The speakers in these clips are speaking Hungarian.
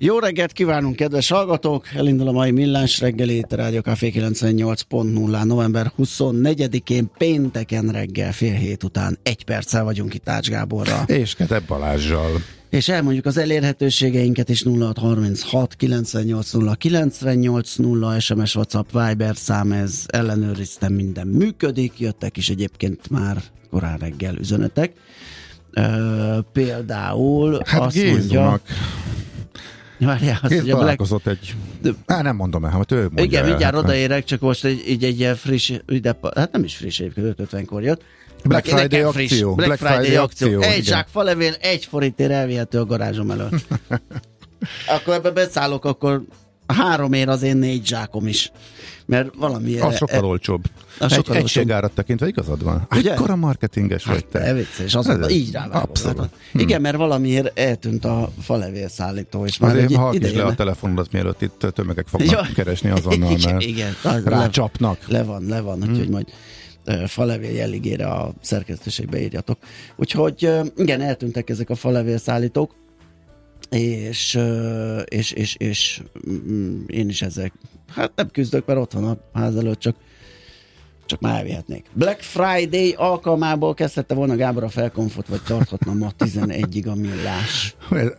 Jó reggelt kívánunk, kedves hallgatók! Elindul a mai millás reggeli, a Rádió Café 98.0 november 24-én pénteken reggel fél hét után egy perccel vagyunk itt Ács Gáborral. És Kete Balázsjal. És elmondjuk az elérhetőségeinket is 0636 980 980 SMS, WhatsApp, Viber szám, ez ellenőriztem, minden működik, jöttek is egyébként már korán reggel üzenetek. Uh, például Hát azt Gézunak. mondja, Várjál, azt Géz mondja, Black, találkozott egy... Á, nem mondom el, hát ő mondja igen, el. mindjárt Hát, odaérek, csak most egy, így egy ilyen friss, ide, hát nem is friss egyébként, 50-kor jött. Black Friday friss. akció, Black, Black Friday, Friday akció. akció, Egy igen. zsák falevél, egy forintért elvihető a garázsom előtt. akkor ebbe beszállok, akkor három ér az én négy zsákom is. Mert valami... Az sokkal olcsóbb. Az Egy sokkal egységárat tekintve igazad van. Ugye? Akkor a marketinges vagy te. Te vicces, az Ez- így rá Abszolút. Hm. Igen, mert valamiért eltűnt a falevél szállító, és már Azért hallgass ideje le a telefonodat, mielőtt itt tömegek fognak Ja. keresni azonnal, igen, mert igen, le- rácsapnak. Le van, le van, Hm. úgyhogy majd falevél jelligére a szerkesztőségbe írjatok. Úgyhogy igen, eltűntek ezek a falevél szállítók, és, és, és, és mm, én is ezek, hát nem küzdök, mert ott van a ház előtt, csak csak már elvihetnék. Black Friday alkalmából kezdhette volna Gábor a felkonfot, vagy tarthatna ma 11-ig a millás.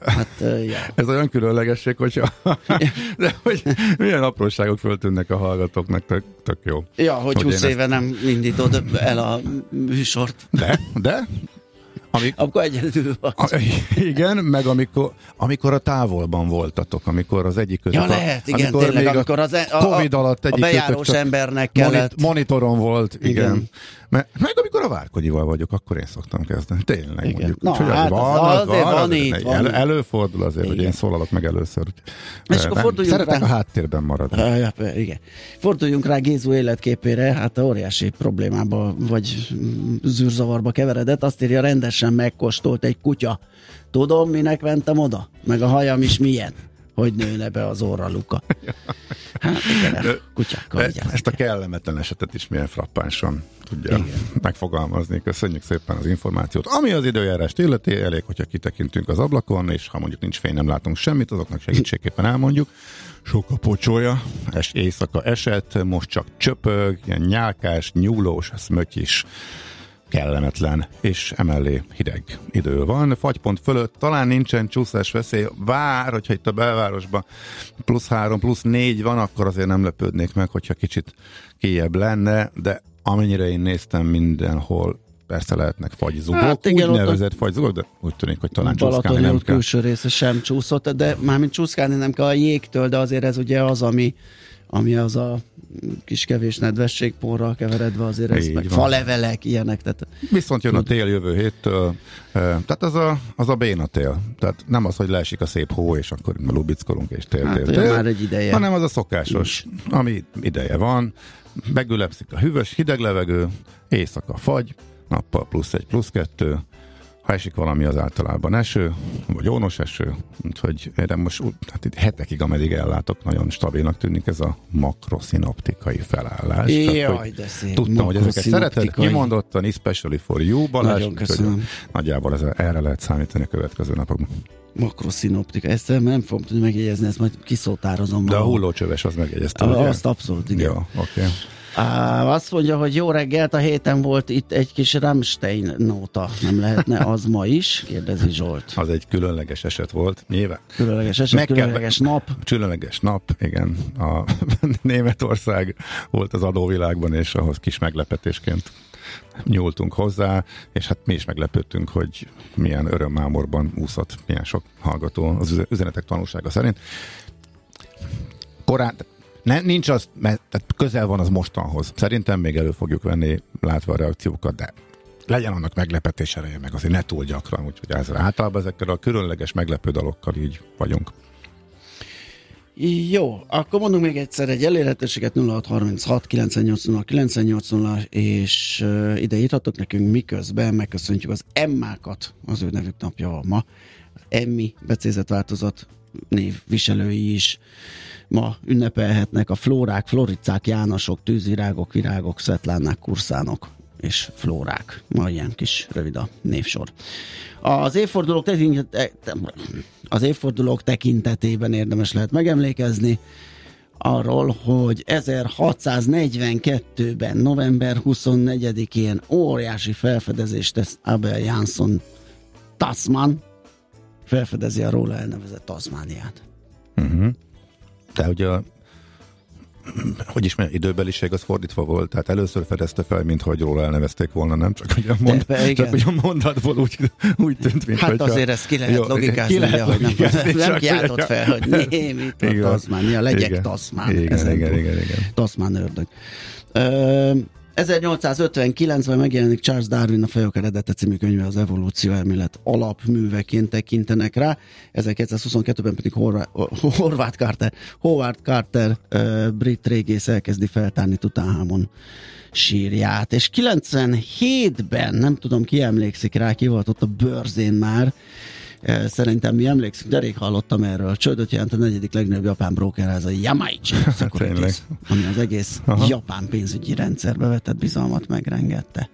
Hát, ö, ja. Ez olyan különlegesség, hogyha... De hogy milyen apróságok föltűnnek a hallgatóknak, tök, tök jó. Ja, hogy, Hogy 20 én éve nem indítod el a műsort, De, de, amik, akkor egyedül vagy. a, igen, meg amikor, amikor a távolban voltatok, amikor az egyik között... Ja, lehet, igen, amikor tényleg, még amikor az, e- a, Covid alatt a egyik bejárós között csak embernek kellett. monitoron volt, igen. Igen. Igen. Meg, amikor a Várkonyival vagyok, akkor én szoktam kezdeni. Tényleg Igen. mondjuk. Na, Úgyhogy hát az- azért van itt, egy- van el, előfordul azért, hogy Igen. én szólalok meg először. És Eh, akkor nem, forduljunk Szeretek rá. a háttérben maradni. Igen. Forduljunk rá Gézu életképére, hát a óriási problémába vagy zűrzavarba keveredett. Azt írja, rendesen megkóstolt egy kutya. Tudom, minek mentem oda? Meg a hajam is milyen? Hogy nőne be az orra luka. Hát igen, kutyákkal De ezt a kell. kellemetlen esetet is milyen frappánsan tudja Igen. Megfogalmazni. Köszönjük szépen az információt. Ami az időjárást illeti, elég, hogyha kitekintünk az ablakon, és ha mondjuk nincs fény, nem látunk semmit, azoknak segítségképpen elmondjuk. Sok a pocsolya, es, éjszaka esett, most csak csöpög, ilyen nyálkás, nyúlós, szmötyis, kellemetlen, és emellé hideg idő van. Fagypont fölött talán nincsen csúszás veszély, vár, hogyha itt a belvárosban plusz három, plusz négy van, akkor azért nem lepődnék meg, hogyha kicsit kijebb lenne, de amennyire én néztem mindenhol, persze lehetnek fagyzugok, Hát igen, ott a- úgynevezett fagyzugok, de úgy tűnik, hogy talán csúszkálni Balaton nem út kell. külső része sem csúszott, de mármint csúszkálni nem kell a jégtől, de azért ez ugye az, ami ami az a kis kevés nedvesség porral keveredve azért ez, Így meg van. falevelek, ilyenek, tehát Viszont jön a tél jövő héttől, eh, tehát az a, az a béna tél. Tehát nem az, hogy leesik a szép hó, és akkor lubickolunk, és tél, hát tél, tél. már egy ideje. hanem az a szokásos, ami ideje van, megülepszik a hűvös, hideg levegő, éjszaka fagy, nappal plusz egy, plusz kettő, ha esik valami, az általában eső, vagy ónos eső, úgyhogy erre most hát itt hetekig, ameddig ellátok, nagyon stabilnak tűnik ez a makroszinoptikai felállás. Jaj, hogy de szép. Tudtam, hogy ezeket szereted, kimondottan, especially for you, Balázs. Nagyon köszönöm. Nagyjából ez, erre lehet számítani a következő napokban. Makroszinoptika. Ezt nem fogom tudni megjegyezni, ezt majd kiszótározom. De a hullócsöves az megjegyezte? Azt abszolút, igen. Jó, oké. Okay. Azt mondja, hogy jó reggelt, a héten volt itt egy kis Rammstein nóta. Nem lehetne az ma is? Kérdezi Zsolt. Az egy különleges eset volt, nyilván. Különleges eset, Meg kell- különleges nap. Különleges nap, igen. A Németország volt az adóvilágban, és ahhoz kis meglepetésként nyúltunk hozzá, és hát mi is meglepődtünk, hogy milyen örömmámorban úszott, milyen sok hallgató az üze- üzenetek tanulsága szerint. Korán, ne, nincs az, mert tehát közel van az mostanhoz. Szerintem még elő fogjuk venni, látva a reakciókat, de legyen annak meglepetés ereje, meg azért ne túl gyakran, úgyhogy ezzel általában ezekkel a különleges meglepő dalokkal így vagyunk. Jó, akkor mondunk még egyszer egy elérhetőséget 0636 980 980 és uh, ide írhatok nekünk miközben megköszöntjük az Emmákat, az ő nevük napja van ma. Emmi becézett változat név viselői is ma ünnepelhetnek a flórák, floricák, jánosok, tűzirágok, virágok, szetlánák, kurszánok és flórák. Ma ilyen kis rövid a névsor. Az évfordulók, az évfordulók tekintetében érdemes lehet megemlékezni arról, hogy 1642-ben, november 24-én óriási felfedezést tesz Abel Jansson Tasman, felfedezi a róla elnevezett Tasmániát. Uh-huh. De ugye a hogy is mondjam, időbeliség az fordítva volt, tehát először fedezte fel, mint hogy róla elnevezték volna, nem? Csak hogy a, mond, De, igen. csak, hogy a mondatból úgy, úgy tűnt, mint Hát hogyha- azért ezt ki lehet Jó, logikázni, ki lehet hogy nem, nem kiáltott fel, hogy né, mit Igen. Tasmania, legyek Igen. Tasmán. Igen, igen, túl. igen, igen. Tasman ördög. Ö, 1859-ben megjelenik Charles Darwin a Fajok eredete című könyve az evolúció elmélet alapműveként tekintenek rá. 1922-ben pedig Horvá- Horváth Carter, Howard Carter ö, brit régész elkezdi feltárni Tutankhamon sírját. És 97-ben, nem tudom ki emlékszik rá, ki volt ott a bőrzén már, Szerintem mi emlékszünk, de rég hallottam erről. Csődöt jelent a negyedik legnagyobb japán broker, ez a Yamaichi tényleg. Securities, ami az egész Aha. japán pénzügyi rendszerbe vetett bizalmat megrengette.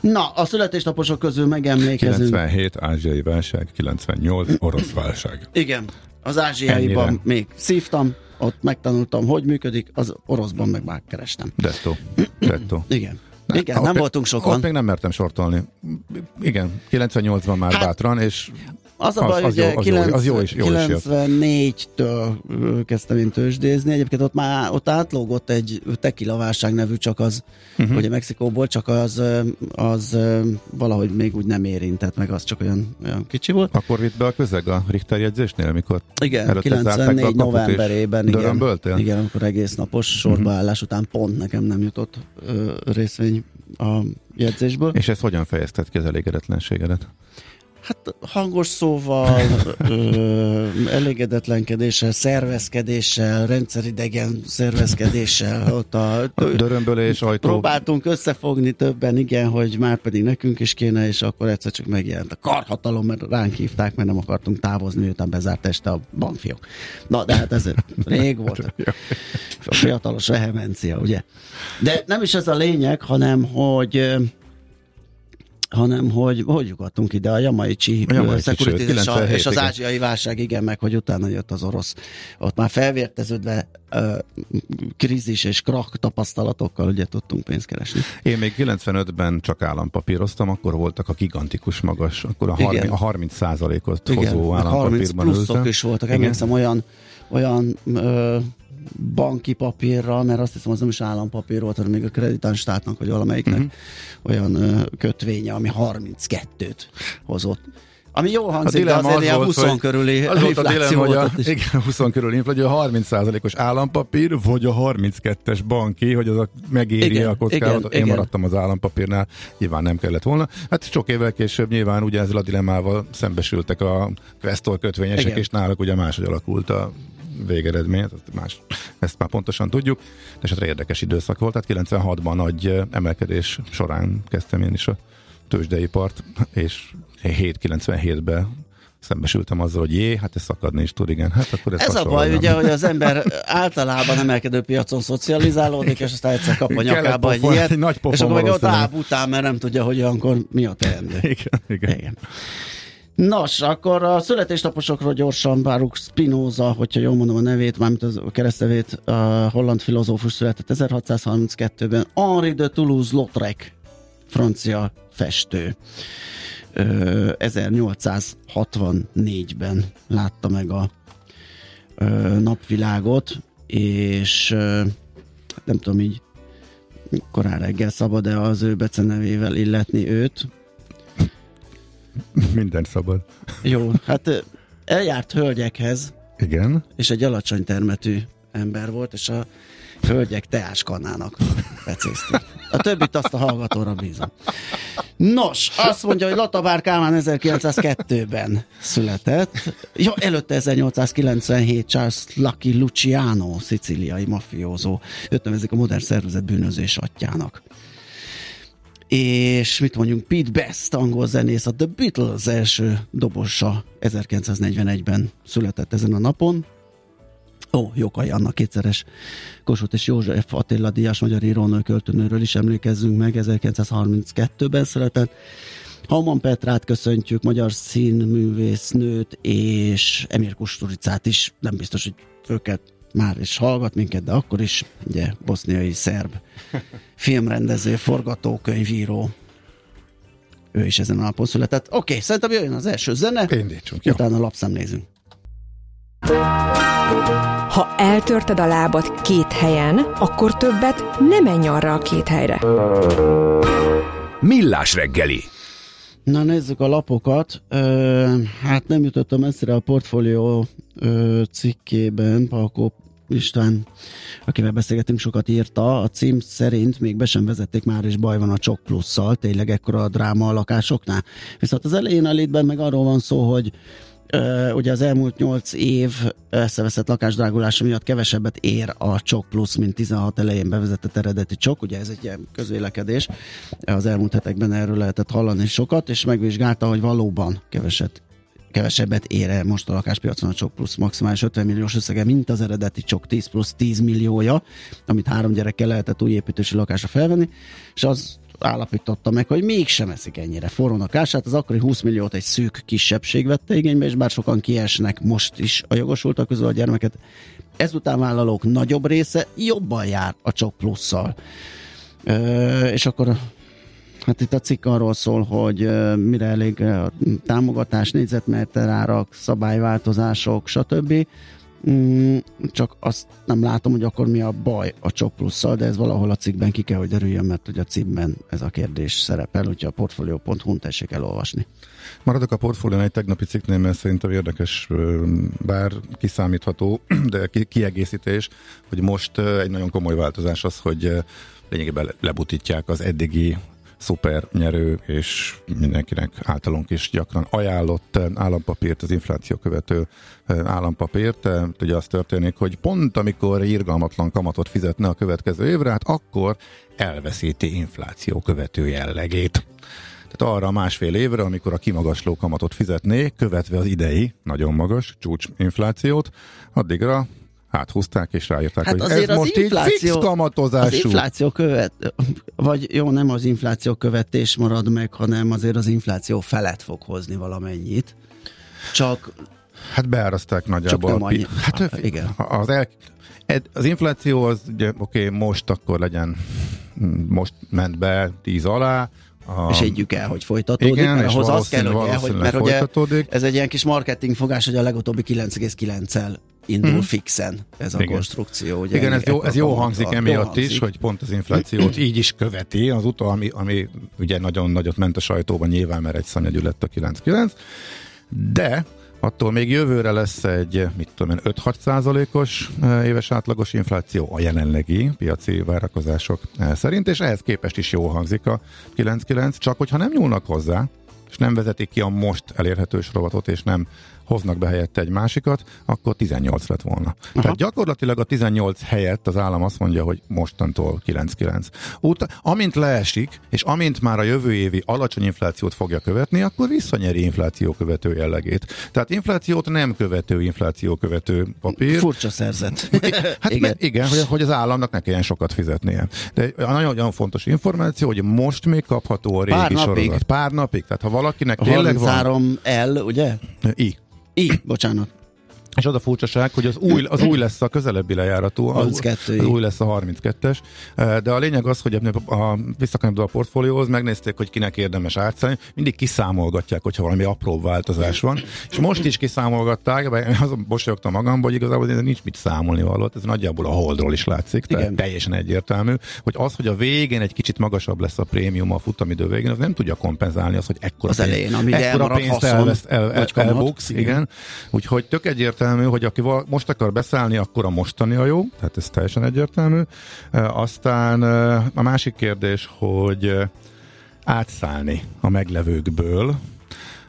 Na, a születésnaposok közül megemlékezünk. 97 ázsiai válság, 98 orosz válság. Igen, az ázsiaiban Ennyire. még szívtam, ott megtanultam, hogy működik, az oroszban meg már kerestem. Detto. Detto. Igen. Igen, ott nem még- voltunk Ott sokan. még nem mertem sortolni. Igen, 98-ban már Hát, bátran, és Az a baj, jött. 94-től ö, kezdtem én tőzsdézni, egyébként ott már ott átlógott egy tequila válság nevű, csak az, Mhm. uh-huh. ugye Mexikóból, csak az, az valahogy még úgy nem érintett, meg az csak olyan, olyan kicsi volt. akkor vitt be a közeg a Richter jegyzésnél, amikor Igen, előtte zárták be a 94 kaput, és novemberében, igen? Mhm. igen, amikor egész napos sorbaállás után pont nekem nem jutott ö, részvény a jegyzésből. És ez hogyan fejezted ki az elégedetlenségedet? Hát hangos szóval, ö, elégedetlenkedéssel, szervezkedéssel, rendszeridegen szervezkedéssel, ott a, A dörömbölés, ajtó... próbáltunk összefogni többen, igen, hogy már pedig nekünk is kéne, és akkor egyszer csak megjelent a karhatalom, mert ránk hívták, mert nem akartunk távozni, miután bezárt este a bankfiók. Na, de hát ez rég volt. A fiatalos vehemencia, ugye? De nem is ez a lényeg, hanem, hogy hanem hogy hogy jutottunk ide a Securities csőd, és, a, 97, és az ázsiai válság, igen, meg hogy utána jött az orosz. Ott már felvérteződve ö, krízis és krak tapasztalatokkal ugye tudtunk pénzt keresni. Én még 95-ben csak állampapíroztam, akkor voltak a gigantikus magas, akkor a, Igen. 30, a 30 százalékot Igen, hozó meg 30 állampapírban pluszok ültem. is voltak. Igen. Emlékszem olyan, olyan ö, banki papírral, mert azt hiszem az nem is állampapír volt, hanem még a kreditánstátnak, vagy valamelyiknek uh-huh. olyan ö, kötvénye, ami 32-t hozott. Ami jól hangzik, de azért az ilyen volt, 20 hogy- körüli Az volt a infláció hogy a, volt igen, 20 körül infláció, a 30%-os állampapír, vagy a 32-es banki, hogy az a megéri Igen, a kockázatot. igen, Én igen. maradtam az állampapírnál, nyilván nem kellett volna. Hát sok évvel később nyilván ugye ezzel a dilemmával szembesültek a Questor kötvényesek, Igen. és náluk ugye máshogy alakult a végeredmény, ezt más, ezt már pontosan tudjuk, de esetre érdekes időszak volt, tehát 96-ban nagy emelkedés során kezdtem én is a tőzsdeipart, és 7-97-ben szembesültem azzal, hogy jé, hát ez szakadni is tud, igen. Hát akkor ez, Ez a baj, ugye, hogy az ember általában emelkedő piacon szocializálódik, és aztán egyszer kap a nyakába egy ilyet, egy nagy és akkor meg ott áll után, mert nem tudja, hogy olyankor mi a teendő. Igen, igen. Igen. Nos, akkor a születésnaposokról gyorsan várjuk Spinoza, hogyha jól mondom a nevét, mármint az- a keresztevét, a holland filozófus született 1632-ben, Henri de Toulouse-Lautrec, francia festő. Ö, 1864-ben látta meg a napvilágot, és nem tudom így korán reggel szabad-e az ő becenevével illetni őt, Minden szabad. jó, hát eljárt hölgyekhez, Igen. és egy alacsony termetű ember volt, és a hölgyek teáskannának becézték. A többit azt a hallgatóra bízom. Nos, azt mondja, hogy Latabár Kálmán 1902-ben született. Ja, előtte 1897 Charles Lucky Luciano, szicíliai mafiózó. Őt nevezik a modern szervezet bűnözés atyának. És mit mondjunk, Pete Best, angol zenész, a The Beatles első dobosa 1941-ben született ezen a napon. Ó, Jókai Anna kétszeres Kossuth és József Attila Díjas magyar írónő költőnőről is emlékezzünk meg, 1932-ben született. Haman Petrát köszöntjük, magyar színművésznőt, és Emir Kusturicát is, nem biztos, hogy őket már is hallgat minket, de akkor is, ugye, boszniai szerb filmrendező, forgatókönyvíró, ő is ezen a napon született. Oké, okay, szerintem jöjjön az első zene, Indítsunk. Jó. utána lapszemlézünk. Ha eltörted a lábad két helyen, akkor többet nem menj arra a két helyre. Millás reggeli. Na nézzük a lapokat. Hát nem jutottam messzire a portfólió ö, cikkében, Palkó István, akivel beszélgetünk, sokat írta. A cím szerint még be sem vezették már, és baj van a Csok plusszal, tényleg ekkora a dráma a lakásoknál. Viszont az elején a létben meg arról van szó, hogy Ugye az elmúlt 8 év összeveszett lakásdrágulása miatt kevesebbet ér a csok plusz, mint 16 elején bevezetett eredeti csok, ugye ez egy ilyen közvélekedés, az elmúlt hetekben erről lehetett hallani sokat, és megvizsgálta, hogy valóban keveset kevesebbet ér el most a lakáspiacon a Csok plusz. Maximális 50 milliós összege, mint az eredeti Csok 10 plusz 10 milliója, amit három gyerekkel lehetett új építési lakásra felvenni, és az állapította meg, hogy mégsem eszik ennyire forró a kását, az akkori 20 milliót egy szűk kisebbség vette igénybe, és bár sokan kiesnek most is a jogosultak közül a gyermeket, ezután vállalók nagyobb része jobban jár a Csok plusszal. Ö, és akkor Hát itt a cikk arról szól, hogy mire elég a támogatás, négyzetméter árak, szabályváltozások, stb. Mm, csak azt nem látom, hogy akkor mi a baj a Csok plusszal, de ez valahol a cikkben ki kell, hogy derüljön, mert ugye a cikkben ez a kérdés szerepel, úgyhogy a portfolio.hu-n tessék elolvasni. Maradok a portfólión egy tegnapi cikknél, mert szerintem érdekes, bár kiszámítható, de ki- kiegészítés, hogy most egy nagyon komoly változás az, hogy lényegében le- lebutítják az eddigi szuper nyerő és mindenkinek általunk is gyakran ajánlott ö, állampapírt, az infláció követő ö, állampapírt. Ö, Ugye az történik, hogy pont amikor irgalmatlan kamatot fizetne a következő évre, hát akkor elveszíti infláció követő jellegét. Tehát arra a másfél évre, amikor a kimagasló kamatot fizetné, követve az idei, nagyon magas csúcsinflációt, addigra áthúzták és ráírták, Hát hogy ez az most így infláció- fix Az kamatozású. infláció követ, vagy jó, nem az infláció követés marad meg, hanem azért az infláció felett fog hozni valamennyit. Csak Hát beáraszták nagyjából. Csak nem annyi. Hát Ah, igen. Az, el, az infláció az ugye, oké, okay, most akkor legyen, most ment be 10 alá, a, és együk el, hogy folytatódik, Igen, mert ahhoz az kell, hogy, el, hogy mert ugye ez egy ilyen kis marketing fogás, hogy a legutóbbi 9,9-el indul hmm. fixen ez a Igen. konstrukció. Ugye Igen, ez jó, ez jó hangzik emiatt hangzik. is, hogy pont az inflációt így is követi, az utó, ami, ami ugye nagyon nagyot ment a sajtóban nyilván, mert egy szanyagű lett a 9-9, de attól még jövőre lesz egy, mit tudom én, 5-6 százalékos eh, éves átlagos infláció a jelenlegi piaci várakozások eh, szerint, és ehhez képest is jó hangzik a 9-9, csak hogyha nem nyúlnak hozzá, és nem vezetik ki a most elérhető sorozatot, és nem hoznak be helyette egy másikat, akkor 18 lett volna. Aha. Tehát gyakorlatilag a 18 helyett az állam azt mondja, hogy mostantól 9-9. Ut- amint leesik, és amint már a jövő évi alacsony inflációt fogja követni, akkor visszanyeri infláció követő jellegét. Tehát inflációt nem követő infláció követő papír. Furcsa szerzet. hát igen, me- igen hogy, hogy az államnak ne kelljen sokat fizetnie. De nagyon, nagyon fontos információ, hogy most még kapható a régi Pár napig. sorozat. Pár napig. Tehát ha valakinek tényleg van... L, ugye? I. I, bocsánat. És az a furcsaság, hogy az új, az új lesz a közelebbi lejáratú, az, az új lesz a 32-es, de a lényeg az, hogy a, a, visszakanyarodva a portfólióhoz megnézték, hogy kinek érdemes átszállni, mindig kiszámolgatják, hogyha valami apró változás van, és most is kiszámolgatták, azon bosolyogtam magamba, hogy igazából nincs mit számolni valót, ez nagyjából a holdról is látszik, tehát Igen. teljesen egyértelmű, hogy az, hogy a végén egy kicsit magasabb lesz a prémium a futamidő végén, az nem tudja kompenzálni az, hogy ekkora, az elején, pénz, ekkora pénzt elvesz, el, el, el, elbuksz, igen. igen. Úgyhogy tök egyértelmű, egyértelmű, hogy aki most akar beszállni, akkor a mostani a jó, tehát ez teljesen egyértelmű. Aztán a másik kérdés, hogy átszállni a meglevőkből,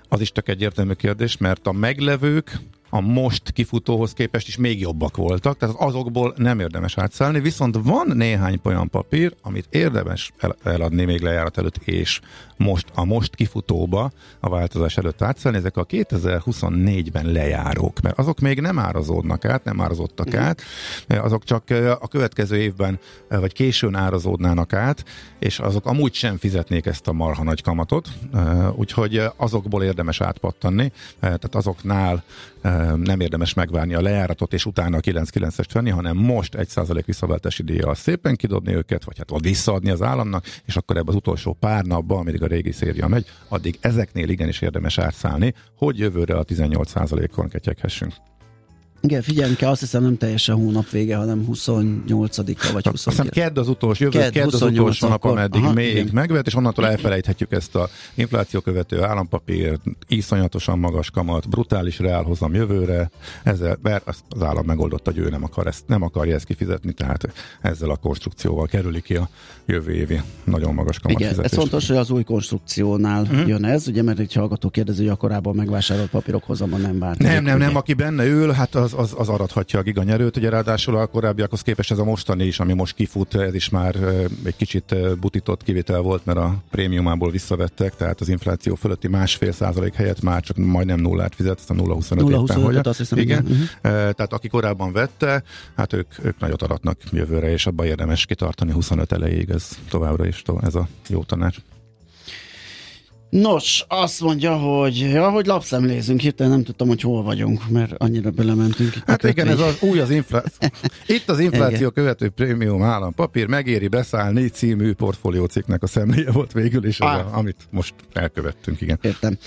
az is csak egyértelmű kérdés, mert a meglevők a most kifutóhoz képest is még jobbak voltak, tehát azokból nem érdemes átszállni, viszont van néhány olyan papír, amit érdemes el, eladni még lejárat előtt, és most a most kifutóba a változás előtt átszállni, ezek a 2024-ben lejárók, mert azok még nem árazódnak át, nem árazódtak uh-huh. át, azok csak a következő évben vagy későn árazódnának át, és azok amúgy sem fizetnék ezt a marha nagy kamatot, úgyhogy azokból érdemes átpattanni, tehát azoknál nem érdemes megvárni a lejáratot, és utána a 9-9-est venni, hanem most 1% visszaváltási díjjal szépen kidobni őket, vagy hát visszaadni az államnak, és akkor ebben az utolsó pár napban, amíg a régi széria megy, addig ezeknél igenis érdemes átszállni, hogy jövőre a 18%-on ketyeghessünk. Igen, figyelni kell, azt hiszem nem teljesen hónap vége, hanem 28-a vagy 29. Azt hiszem kedd az utolsó, jövő kedd, kedd az utolsó nap, ameddig Aha, még igen. megvet, és onnantól elfelejthetjük ezt a infláció követő állampapír, iszonyatosan magas kamat, brutális reálhozam jövőre, ezzel, mert az állam megoldotta, hogy ő nem, akar ezt, nem akarja ezt kifizetni, tehát ezzel a konstrukcióval kerüli ki a jövő évi nagyon magas kamat Igen, ez fontos, hogy az új konstrukciónál uh-huh. jön ez, ugye, mert egy hallgató kérdező, hogy a korábban megvásárolt papírok hozama nem változik. Nem, nem, nem, aki benne ül, hát az, az, az arathatja a giganyerőt, ugye ráadásul a korábbiakhoz képest ez a mostani is, ami most kifut, ez is már egy kicsit butított kivétel volt, mert a prémiumából visszavettek, tehát az infláció fölötti másfél százalék helyett már csak majdnem nullát fizet, ezt a 0,25 éppen, hogy azt hiszem, igen. igen. Uh-huh. Tehát aki korábban vette, hát ők, ők nagyot aratnak jövőre, és abban érdemes kitartani 25 elejéig, ez továbbra is ez a jó tanács. Nos, azt mondja, hogy ja, hogy lapszemlézünk, hirtelen nem tudtam, hogy hol vagyunk, mert annyira belementünk. Itt hát igen, ez az új az infláció. Itt az infláció követő prémium állampapír, megéri beszállni című portfólióciknek a szemléje volt végül is, az, amit most elkövettünk, igen. Értem.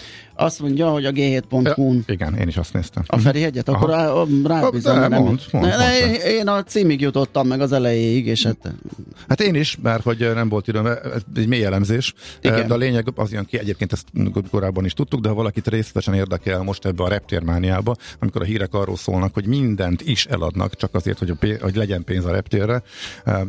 Azt mondja, hogy a g7.hu-n... Ja, igen, én is azt néztem. A Feri hegyet, akkor rá, rábízom. De, mond, mond, ne, én a címig jutottam meg az elejéig, és hát... Hát én is, bár hogy nem volt időm, egy mély elemzés, igen. de a lényeg az jön ki, egyébként ezt korábban is tudtuk, de ha valakit részletesen érdekel most ebbe a reptérmániába, amikor a hírek arról szólnak, hogy mindent is eladnak, csak azért, hogy, a pénz, hogy legyen pénz a reptérre,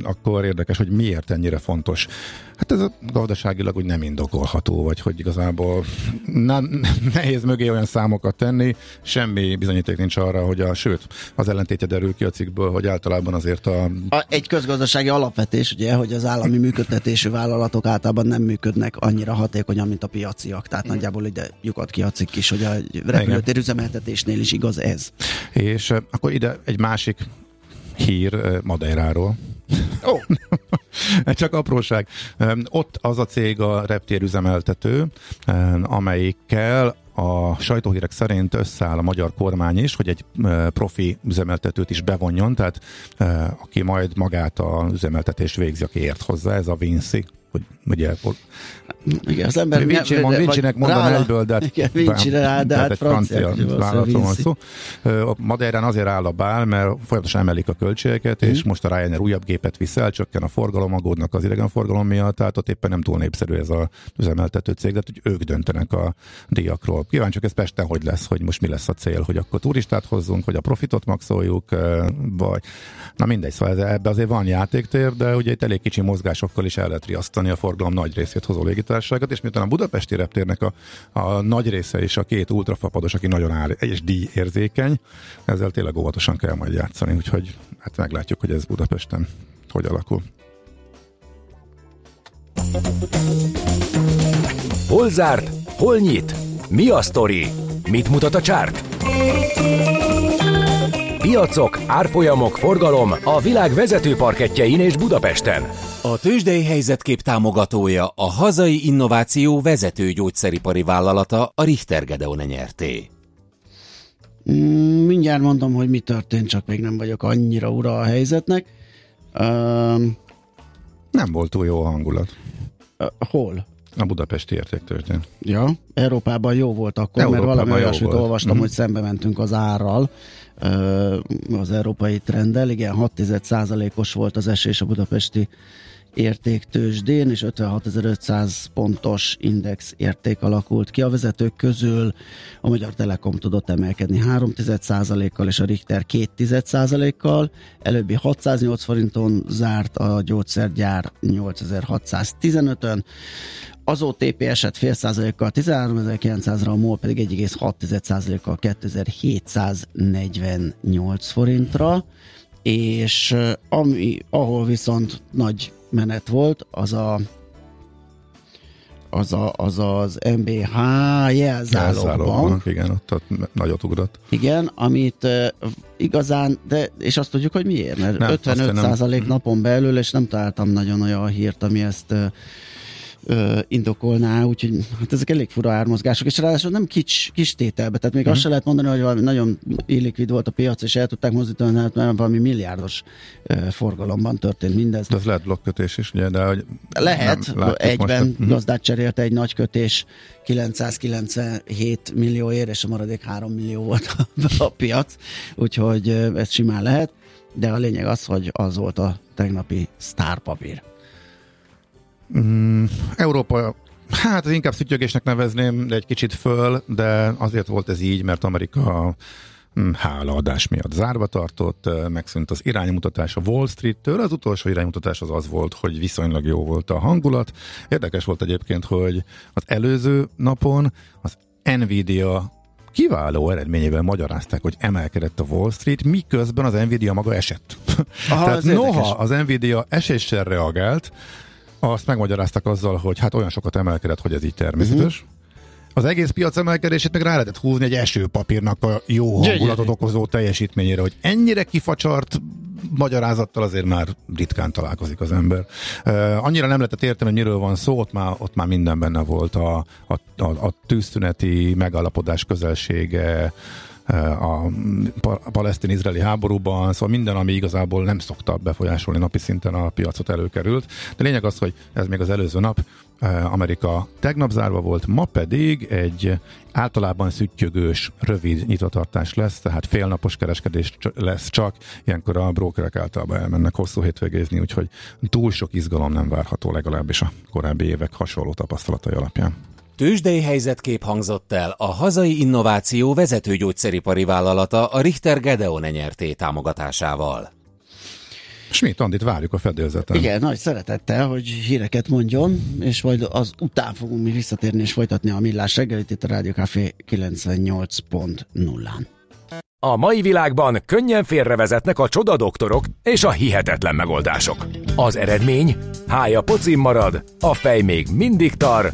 akkor érdekes, hogy miért ennyire fontos. Hát ez a gazdaságilag úgy nem indokolható, vagy hogy igazából nem, nehéz mögé olyan számokat tenni, semmi bizonyíték nincs arra, hogy a, sőt, az ellentétje derül ki a cikkből, hogy általában azért a... a egy közgazdasági alapvetés, ugye, hogy az állami működtetésű vállalatok általában nem működnek annyira hatékonyan, mint a piaciak. Tehát nagyjából ide lyukat ki a cikk is, hogy a repülőtér üzemeltetésnél is igaz ez. És akkor ide egy másik hír eh, Madeiráról. Oh. Csak apróság. Ott az a cég a reptérüzemeltető, amelyikkel a sajtóhírek szerint összeáll a magyar kormány is, hogy egy profi üzemeltetőt is bevonjon, tehát aki majd magát az üzemeltetést végzi, aki ért hozzá, ez a Vinci, hogy ugye Igen, az ember... Vinci, mond, Vincinek mondaná egyből, de hát, igen, Vinci-re rá, de hát francia, vállalatom van szó. A Madeirán azért áll a bál, mert folyamatosan emelik a költségeket, mm. és most a Ryanair újabb gépet viszel, csökken a forgalom, aggódnak az idegenforgalom miatt, tehát ott éppen nem túl népszerű ez az üzemeltető cég, de hogy ők döntenek a díjakról. Kíváncsiak ez Pesten hogy lesz, hogy most mi lesz a cél, hogy akkor turistát hozzunk, hogy a profitot maxoljuk, vagy na mindegy, szóval ebbe azért van játéktér, de ugye itt elég kicsi mozgásokkal is el lehet riasztani a forgalom nagy részét hozó légitársaságot, és miután a budapesti reptérnek a, a nagy része és a két ultrafapados, aki nagyon áll, és díj érzékeny, ezzel tényleg óvatosan kell majd játszani, úgyhogy hát meglátjuk, hogy ez Budapesten hogy alakul. Hol zárt? Hol nyit? Mi a sztori? Mit mutat a csárt? Piacok, árfolyamok, forgalom a világ vezető parketjein és Budapesten. A tőzsdei helyzetkép támogatója a hazai innováció vezető gyógyszeripari vállalata a Richter Gedeon nyerté. Mm, mindjárt mondom, hogy mi történt, csak még nem vagyok annyira ura a helyzetnek. Um, nem volt túl jó a hangulat. Uh, hol? A budapesti értéktörténet. Ja, Európában jó volt akkor, Európában mert valami olyasmit olvastam, uh-huh. hogy szembe mentünk az árral, az európai trenddel. Igen, 6% os volt az esés a budapesti értéktősdén, és 56.500 pontos index érték alakult ki. A vezetők közül a Magyar Telekom tudott emelkedni 3% kal és a Richter 2% kal Előbbi 608 forinton zárt a gyógyszergyár 8615-ön. Az OTP esett fél százalékkal 13.900-ra, a MOL pedig 1,6%-kal 2748 forintra, és ami, ahol viszont nagy menet volt, az a az, a, az az MBH jelzálogban. Igen, ott, ott nagyot ugrott. Igen, amit uh, igazán, de és azt tudjuk, hogy miért, mert nem, 55 százalék nem. napon belül, és nem találtam nagyon olyan hírt, ami ezt uh, ö, indokolná, úgyhogy hát ezek elég fura ármozgások, és ráadásul nem kics, kis tételbe, tehát még uh-huh. azt se lehet mondani, hogy valami nagyon illikvid volt a piac, és el tudták mozdítani, hát mert valami milliárdos ö, forgalomban történt mindez. De ez lehet blokkötés is, ugye, de hogy Lehet, egyben most, uh-huh. gazdát cserélte egy nagy kötés 997 millióért, és a maradék 3 millió volt a, a piac, úgyhogy ez simán lehet, de a lényeg az, hogy az volt a tegnapi sztárpapír. Mm, Európa Hát inkább szütyögésnek nevezném, de egy kicsit föl, de azért volt ez így, mert Amerika mm, hálaadás miatt zárva tartott, megszűnt az iránymutatás a Wall Street-től. Az utolsó iránymutatás az az volt, hogy viszonylag jó volt a hangulat. Érdekes volt egyébként, hogy az előző napon az Nvidia kiváló eredményével magyarázták, hogy emelkedett a Wall Street, miközben az Nvidia maga esett. Aha, Tehát noha érdekes. az Nvidia eséssel reagált, azt megmagyaráztak azzal, hogy hát olyan sokat emelkedett, hogy ez így természetes. Uh-huh. Az egész piac emelkedését meg rá lehetett húzni egy esőpapírnak a jó hangulatot okozó teljesítményére, hogy ennyire kifacsart magyarázattal azért már ritkán találkozik az ember. Uh, annyira nem lehetett érteni, hogy miről van szó, ott már, ott már minden benne volt a, a, a, a tűzszüneti megállapodás közelsége, a palesztin-izraeli háborúban, szóval minden, ami igazából nem szokta befolyásolni napi szinten a piacot előkerült. De lényeg az, hogy ez még az előző nap, Amerika tegnap zárva volt, ma pedig egy általában szüttyögős, rövid nyitatartás lesz, tehát félnapos kereskedés lesz csak, ilyenkor a brókerek általában elmennek hosszú hétvégézni, úgyhogy túl sok izgalom nem várható legalábbis a korábbi évek hasonló tapasztalatai alapján. Tőzsdei helyzetkép hangzott el a hazai innováció vezető gyógyszeripari vállalata a Richter Gedeon nyerté támogatásával. Schmidt Andit várjuk a fedélzeten. Igen, nagy szeretettel, hogy híreket mondjon, és majd az után fogunk mi visszatérni és folytatni a millás reggelit itt a Rádió Café 98.0-án. A mai világban könnyen félrevezetnek a csoda doktorok és a hihetetlen megoldások. Az eredmény? Hája pocim marad, a fej még mindig tar,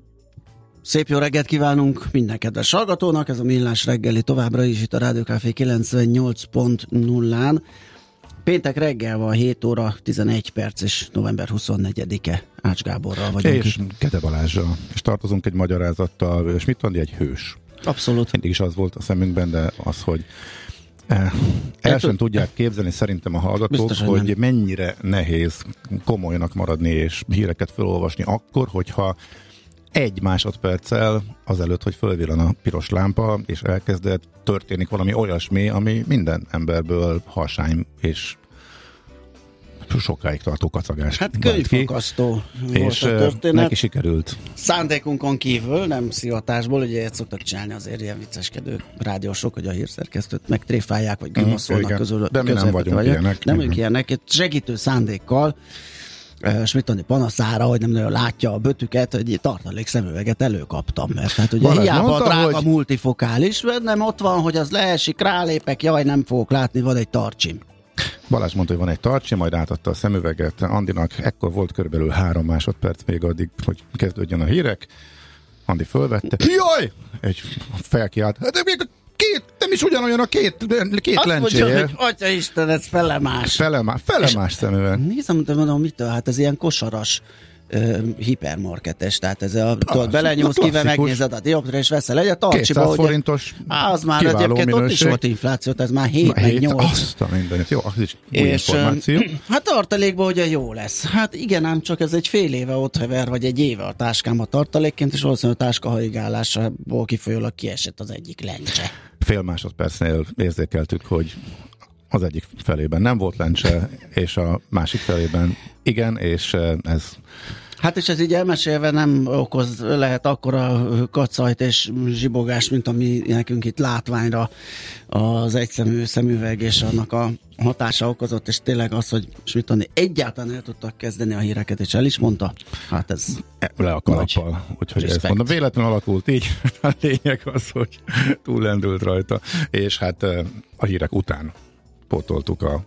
Szép jó reggelt kívánunk minden kedves hallgatónak, ez a Millás reggeli továbbra is itt a Rádió Café 98.0-án. Péntek reggel van 7 óra 11 perc és november 24-e Ács Gáborral vagyunk. És Kede Balázsra. És tartozunk egy magyarázattal, és mit mondja, egy hős. Abszolút. Mindig is az volt a szemünkben, de az, hogy eh, el sem tudják képzelni szerintem a hallgatók, Biztos, hogy nem. mennyire nehéz komolynak maradni és híreket felolvasni akkor, hogyha egy másodperccel azelőtt, hogy fölvillan a piros lámpa, és elkezdett történik valami olyasmi, ami minden emberből harsány és sokáig tartó kacagás. Hát könyvfakasztó és a történet. neki sikerült. Szándékunkon kívül, nem szivatásból, ugye ilyet szoktak csinálni azért ilyen vicceskedő rádiósok, hogy a hírszerkesztőt megtréfálják, vagy grimaszolnak igen. közül. De mi nem vagyunk vagyok. ilyenek. Nem vagyunk Mhm. ilyenek, segítő szándékkal Smitani panaszára, hogy nem nagyon látja a bötüket, hogy tartalék szemüveget előkaptam, mert hát ugye Balázs hiába mondta, drága hogy- multifokális, nem ott van, hogy az leesik, rálépek, jaj, nem fogok látni, van egy tarcsim. Balázs mondta, hogy van egy tartsi, majd átadta a szemüveget Andinak, ekkor volt körülbelül három másodperc még addig, hogy kezdődjön a hírek. Andi fölvette. Jaj! Egy felkiált. Hát De még a két, nem is ugyanolyan a két, két Azt mondja, lencséje. hogy atya Isten, ez felemás. Felemás, felemás szemüveg. Nézem, mondom, mitől? Hát ez ilyen kosaras ö, hipermarketes, tehát ez a, tudod, belenyúlsz, klasszikus. megnézed a dioptra, és veszel egyet, tartsiba, 200 hogy forintos Á, az már egyébként ott is minőség. volt infláció, ez már 7 meg Hét, 8. azt a mindenit. Jó, az is És információ. hát tartalékban ugye jó lesz. Hát igen, ám csak ez egy fél éve ott hever, vagy egy éve a táskám a tartalékként, és valószínűleg a táska haigálásából kifolyólag kiesett az egyik lencse. Fél másodpercnél érzékeltük, hogy az egyik felében nem volt lencse, és a másik felében igen, és eh, ez Hát és ez így elmesélve nem okoz, lehet akkora kacajt és zsibogás, mint ami nekünk itt látványra az egyszemű szemüveg és annak a hatása okozott, és tényleg az, hogy Smitani egyáltalán el tudtak kezdeni a híreket, és el is mondta, hát ez le a kalappal. Úgyhogy ezt Respekt. mondom, véletlenül alakult így. A lényeg az, hogy túllendült rajta. És hát eh, a hírek után pótoltuk a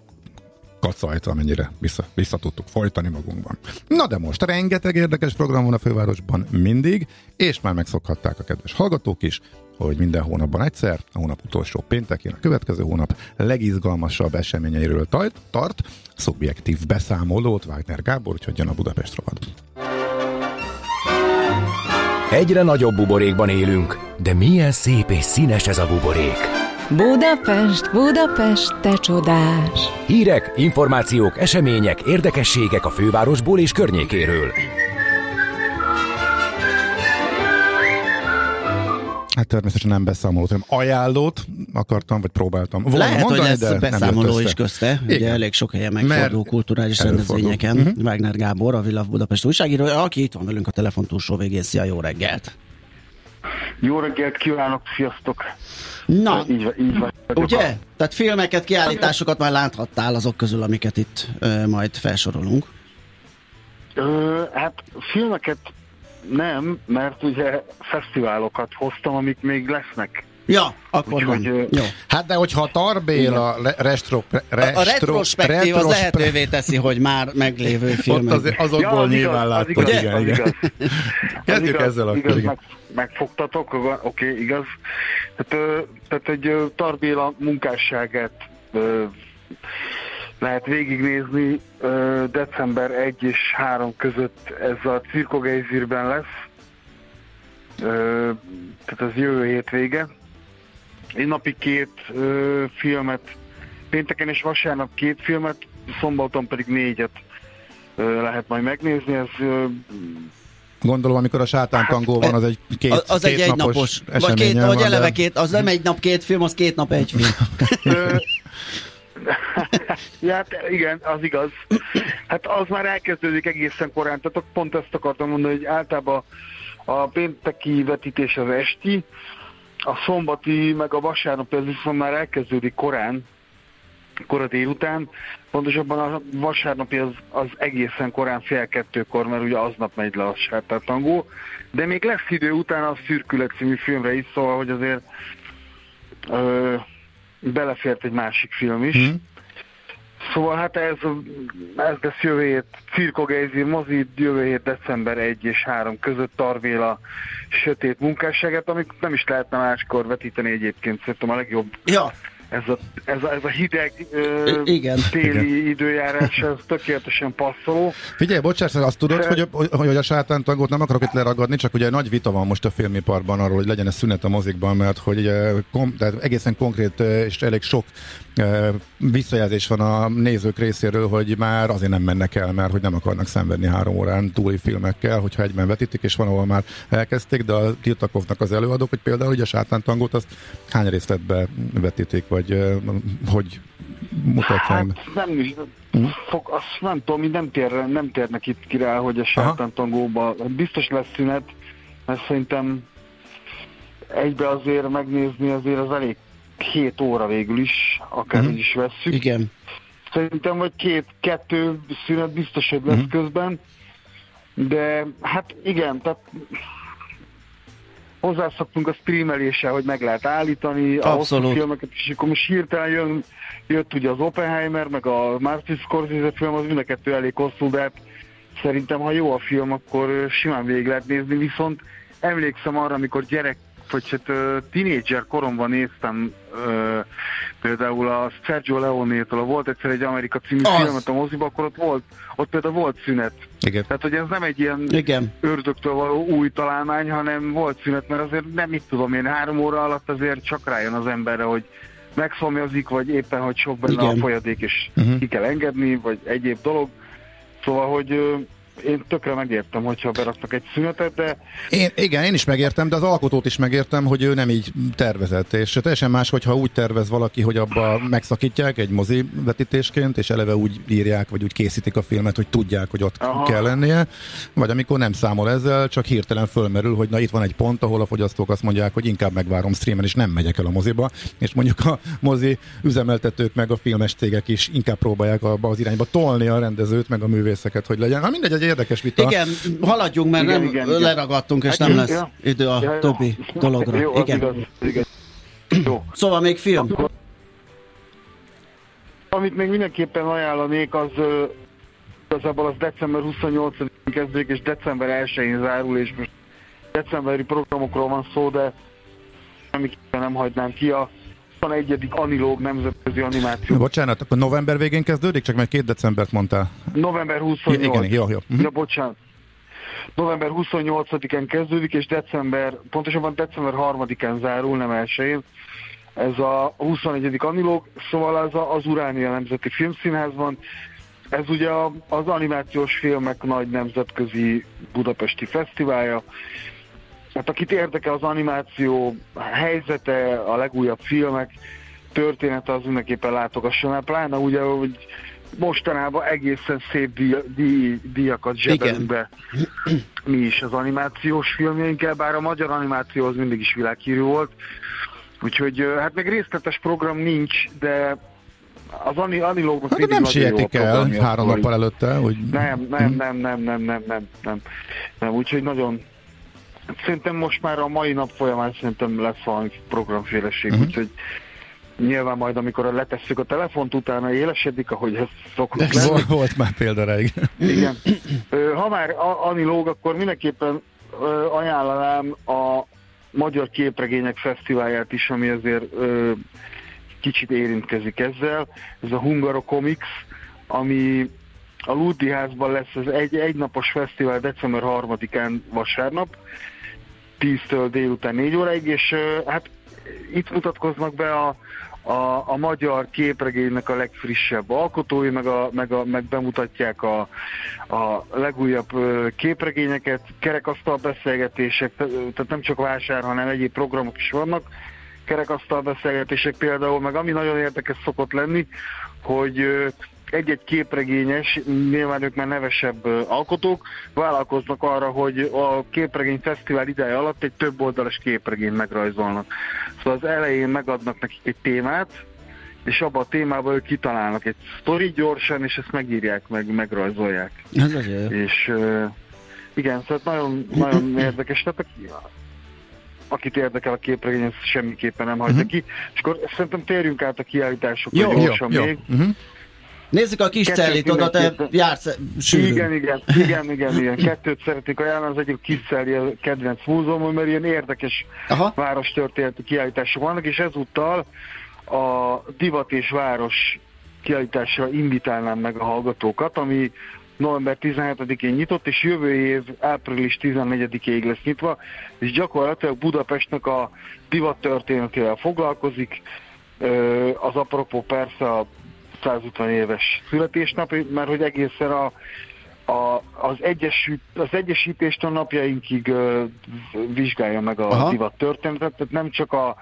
kacajt, amennyire vissza, vissza tudtuk folytani magunkban. Na de most rengeteg érdekes program van a fővárosban mindig, és már megszokhatták a kedves hallgatók is, hogy minden hónapban egyszer, a hónap utolsó péntekén, a következő hónap legizgalmasabb eseményeiről tart, tart szubjektív beszámolót Wagner Gábor, úgyhogy jön a Budapest rovat. Egyre nagyobb buborékban élünk, de milyen szép és színes ez a buborék. Budapest, Budapest, te csodás! Hírek, információk, események, érdekességek a fővárosból és környékéről. Hát természetesen nem beszámolót, hanem ajánlót akartam, vagy próbáltam volna Lehet, mondani, hogy de lesz nem beszámoló is közte. Ugye Igen. elég sok helyen megfordul Mert kulturális előfordul. rendezvényeken. Uh-huh. Wagner Gábor, a Villa Budapest újságíró, aki itt van velünk a telefon túlsó végén. Szia, jó reggelt! Jó reggelt kívánok, sziasztok! Na, Így, így ugye? Tehát filmeket, kiállításokat már láthattál azok közül, amiket itt ö, majd felsorolunk. Ö, hát filmeket nem, mert ugye fesztiválokat hoztam, amik még lesznek. Ja, akkor Úgyhogy, van. ö, Jó. Hát de hogyha Tarbéla le, restro, re, A, a retrospektív az lehetővé teszi, hogy már meglévő Ott filmek. az, azokból az nyilván igaz, az igaz, igen, az igen. igaz. Kezdjük Az igaz, ezzel akkor, igaz, igen. meg, megfogtatok, oké, okay, igaz. Tehát, ö, tehát egy ö, Tarbéla munkásságát ö, lehet végignézni ö, december 1 és 3 között ez a Cirkogeizirben lesz. Ö, tehát az jövő hétvége. Egy napi két ö, filmet, pénteken és vasárnap két filmet, szombaton pedig négyet ö, lehet majd megnézni. Ez ö, Gondolom, amikor a sátántangó van, az egy két, Az, az egy két egynapos, vagy, két, vagy van, eleve de- két, az nem egy nap két film, az két nap egy film. Ja, hát igen, az igaz. Hát az már elkezdődik egészen korán, tehát pont ezt akartam mondani, hogy általában a pénteki vetítés az esti, a szombati, meg a vasárnapi az viszont már elkezdődik korán, kora délután, pontosabban a vasárnapi az, az egészen korán fél kettőkor, mert ugye aznap megy le a sártátangó, de még lesz idő utána a Szürkület című filmre is, szóval, hogy azért ö, belefért egy másik film is. Hmm. Szóval hát ez, ez lesz jövő hét. Cirkogeizi mozi, jövő hét december 1 és 3 között Tarvél a sötét munkásságát, amit nem is lehetne máskor vetíteni egyébként, szerintem a legjobb Ja, ez a, ez a, ez a hideg ö, Igen. téli Igen. időjárás, ez tökéletesen passzoló. Figyelj, bocsáss, azt tudod, De- hogy, hogy, hogy a sátántangot nem akarok itt leragadni, csak ugye nagy vita van most a filmiparban arról, hogy legyen ez szünet a mozikban, mert hogy ugye, kom, tehát egészen konkrét és elég sok eh, visszajelzés van a nézők részéről, hogy már azért nem mennek el, mert hogy nem akarnak szenvedni három órán túli filmekkel, hogyha egyben vetítik, és van, ahol már elkezdték, de a tiltakovnak az előadók, hogy például ugye a sátántangot azt hány részletbe vetítik, vagy hogy mutatják be? Hát nem is, fog, azt nem tudom, mi nem, tér, nem térnek itt ki rá, hogy a Aha. sátántangóba biztos lesz szünet, mert szerintem egybe azért megnézni azért az elég 7 óra végül is, akár Mhm. uh-huh. is vesszük. igen. Szerintem vagy két, kettő szünet biztos, hogy lesz Mhm. közben, de hát igen, tehát hozzászoktunk a streameléssel, hogy meg lehet állítani a Abszolút. hosszú filmeket, és akkor most hirtelen jön, jött ugye az Oppenheimer, meg a Martin Scorsese film, az mind a kettő elég hosszú, de hát szerintem ha jó a film, akkor simán végig lehet nézni, viszont emlékszem arra, amikor gyerek, vagy hát tínédzser koromban néztem ö, például a Sergio Leone-től, volt egyszer egy Amerika című Az. filmet a moziba, akkor ott volt, ott például volt szünet. Igen. Tehát, hogy ez nem egy ilyen Igen. ördögtől való új találmány, hanem volt szünet, mert azért nem mit tudom én, három óra alatt azért csak rájön az emberre, hogy megszomjazik, vagy éppen, hogy sok benne Igen. a folyadék, és Mhm. ki kell engedni, vagy egyéb dolog. Szóval, hogy én tökre megértem, hogyha beraknak egy szünetet, de Én, igen, én is megértem, de az alkotót is megértem, hogy ő nem így tervezett, és teljesen más, hogyha úgy tervez valaki, hogy abba megszakítják egy mozi vetítésként, és eleve úgy írják, vagy úgy készítik a filmet, hogy tudják, hogy ott Aha. kell lennie, vagy amikor nem számol ezzel, csak hirtelen fölmerül, hogy na itt van egy pont, ahol a fogyasztók azt mondják, hogy inkább megvárom streamen, és nem megyek el a moziba, és mondjuk a mozi üzemeltetők meg a filmes cégek is inkább próbálják abba az irányba tolni a rendezőt, meg a művészeket, hogy legyen. Na mindegy, egy érdekes vita. Igen, haladjunk, mert Igen, nem igen, igen. leragadtunk, és Hát nem lesz ja. idő a Ja, ja. többi dologra. Jó, Igen. igaz, igaz. Jó. Szóval még film. Amit még mindenképpen ajánlanék, az igazából az december 28-án kezdődik, és december 1-én zárul, és most decemberi programokról van szó, de semmiképpen nem hagynám ki a 21. Anilóg nemzetközi animáció. Bocsánat, akkor november végén kezdődik, csak mert két decembert mondtál. November Ja, 28. igen, jó, jó. Mhm. Ja, bocsánat. November 28-án kezdődik, és december, pontosabban december 3-án zárul, nem elsőjén. Ez a 21. Anilóg, szóval a, az Uránia Nemzeti Filmszínházban. Ez ugye az animációs filmek nagy nemzetközi budapesti fesztiválja. Hát akit érdekel az animáció helyzete, a legújabb filmek, története, az mindenképpen látogasson el. Pláne ugye, hogy mostanában egészen szép díj, díj, díjakat zsebelünk be mi is az animációs filmjeinkkel, bár a magyar animáció az mindig is világhírű volt. Úgyhogy hát még részletes program nincs, de az ani, anilógnak Hát nem sietik el három nappal előtte, hogy... nem, nem, nem, nem, nem, nem, nem, nem, nem. Úgyhogy nagyon, szerintem most már a mai nap folyamán szerintem lesz valami programféleség, Mhm. úgyhogy nyilván majd, amikor letesszük a telefont, utána élesedik, ahogy ez szokott lenni. Vol- Volt már példa rá, igen. Igen. Ha már a- Anilóg, akkor mindenképpen ajánlanám a Magyar Képregények Fesztiválját is, ami azért kicsit érintkezik ezzel. Ez a Hungaro Comics, ami a Ludi házban lesz, ez egy egynapos fesztivál december 3-án vasárnap, 10-től délután 4 óráig, és hát itt mutatkoznak be a, a, a magyar képregénynek a legfrissebb alkotói, meg, a, meg, a, meg bemutatják a, a legújabb képregényeket, kerekasztal beszélgetések, te- tehát nem csak vásár, hanem egyéb programok is vannak, kerekasztal beszélgetések például, meg ami nagyon érdekes szokott lenni, hogy egy-egy képregényes, nyilván ők már nevesebb alkotók, vállalkoznak arra, hogy a képregény fesztivál ideje alatt egy több oldalas képregényt megrajzolnak. Szóval az elején megadnak nekik egy témát, és abban a témában ők kitalálnak egy sztori gyorsan, és ezt megírják, meg megrajzolják. Ez jó. És uh, igen, szóval nagyon, nagyon érdekes. Tehát aki, akit érdekel a képregény, ezt semmiképpen nem hagyja uh-huh. ki. És akkor szerintem térjünk át a kiállításokra Jó, gyorsan jó, még. Uh-huh. Nézzük a kis cellit, oda te jársz sűrűn. Igen, igen, igen, igen, igen. Kettőt szeretnék ajánlani, az egyik Kiszelli a kedvenc múzeum, mert ilyen érdekes Aha. város történeti kiállítások vannak, és ezúttal a divat és város kiállításra invitálnám meg a hallgatókat, ami november 17-én nyitott, és jövő év április 14-ig lesz nyitva, és gyakorlatilag Budapestnek a divat történetével foglalkozik. Az apropó persze a 150 éves születésnap, mert hogy egészen a, a, az, egyesült, az egyesítéstől napjainkig ö, vizsgálja meg a Aha. Divat történetet, tehát nem csak a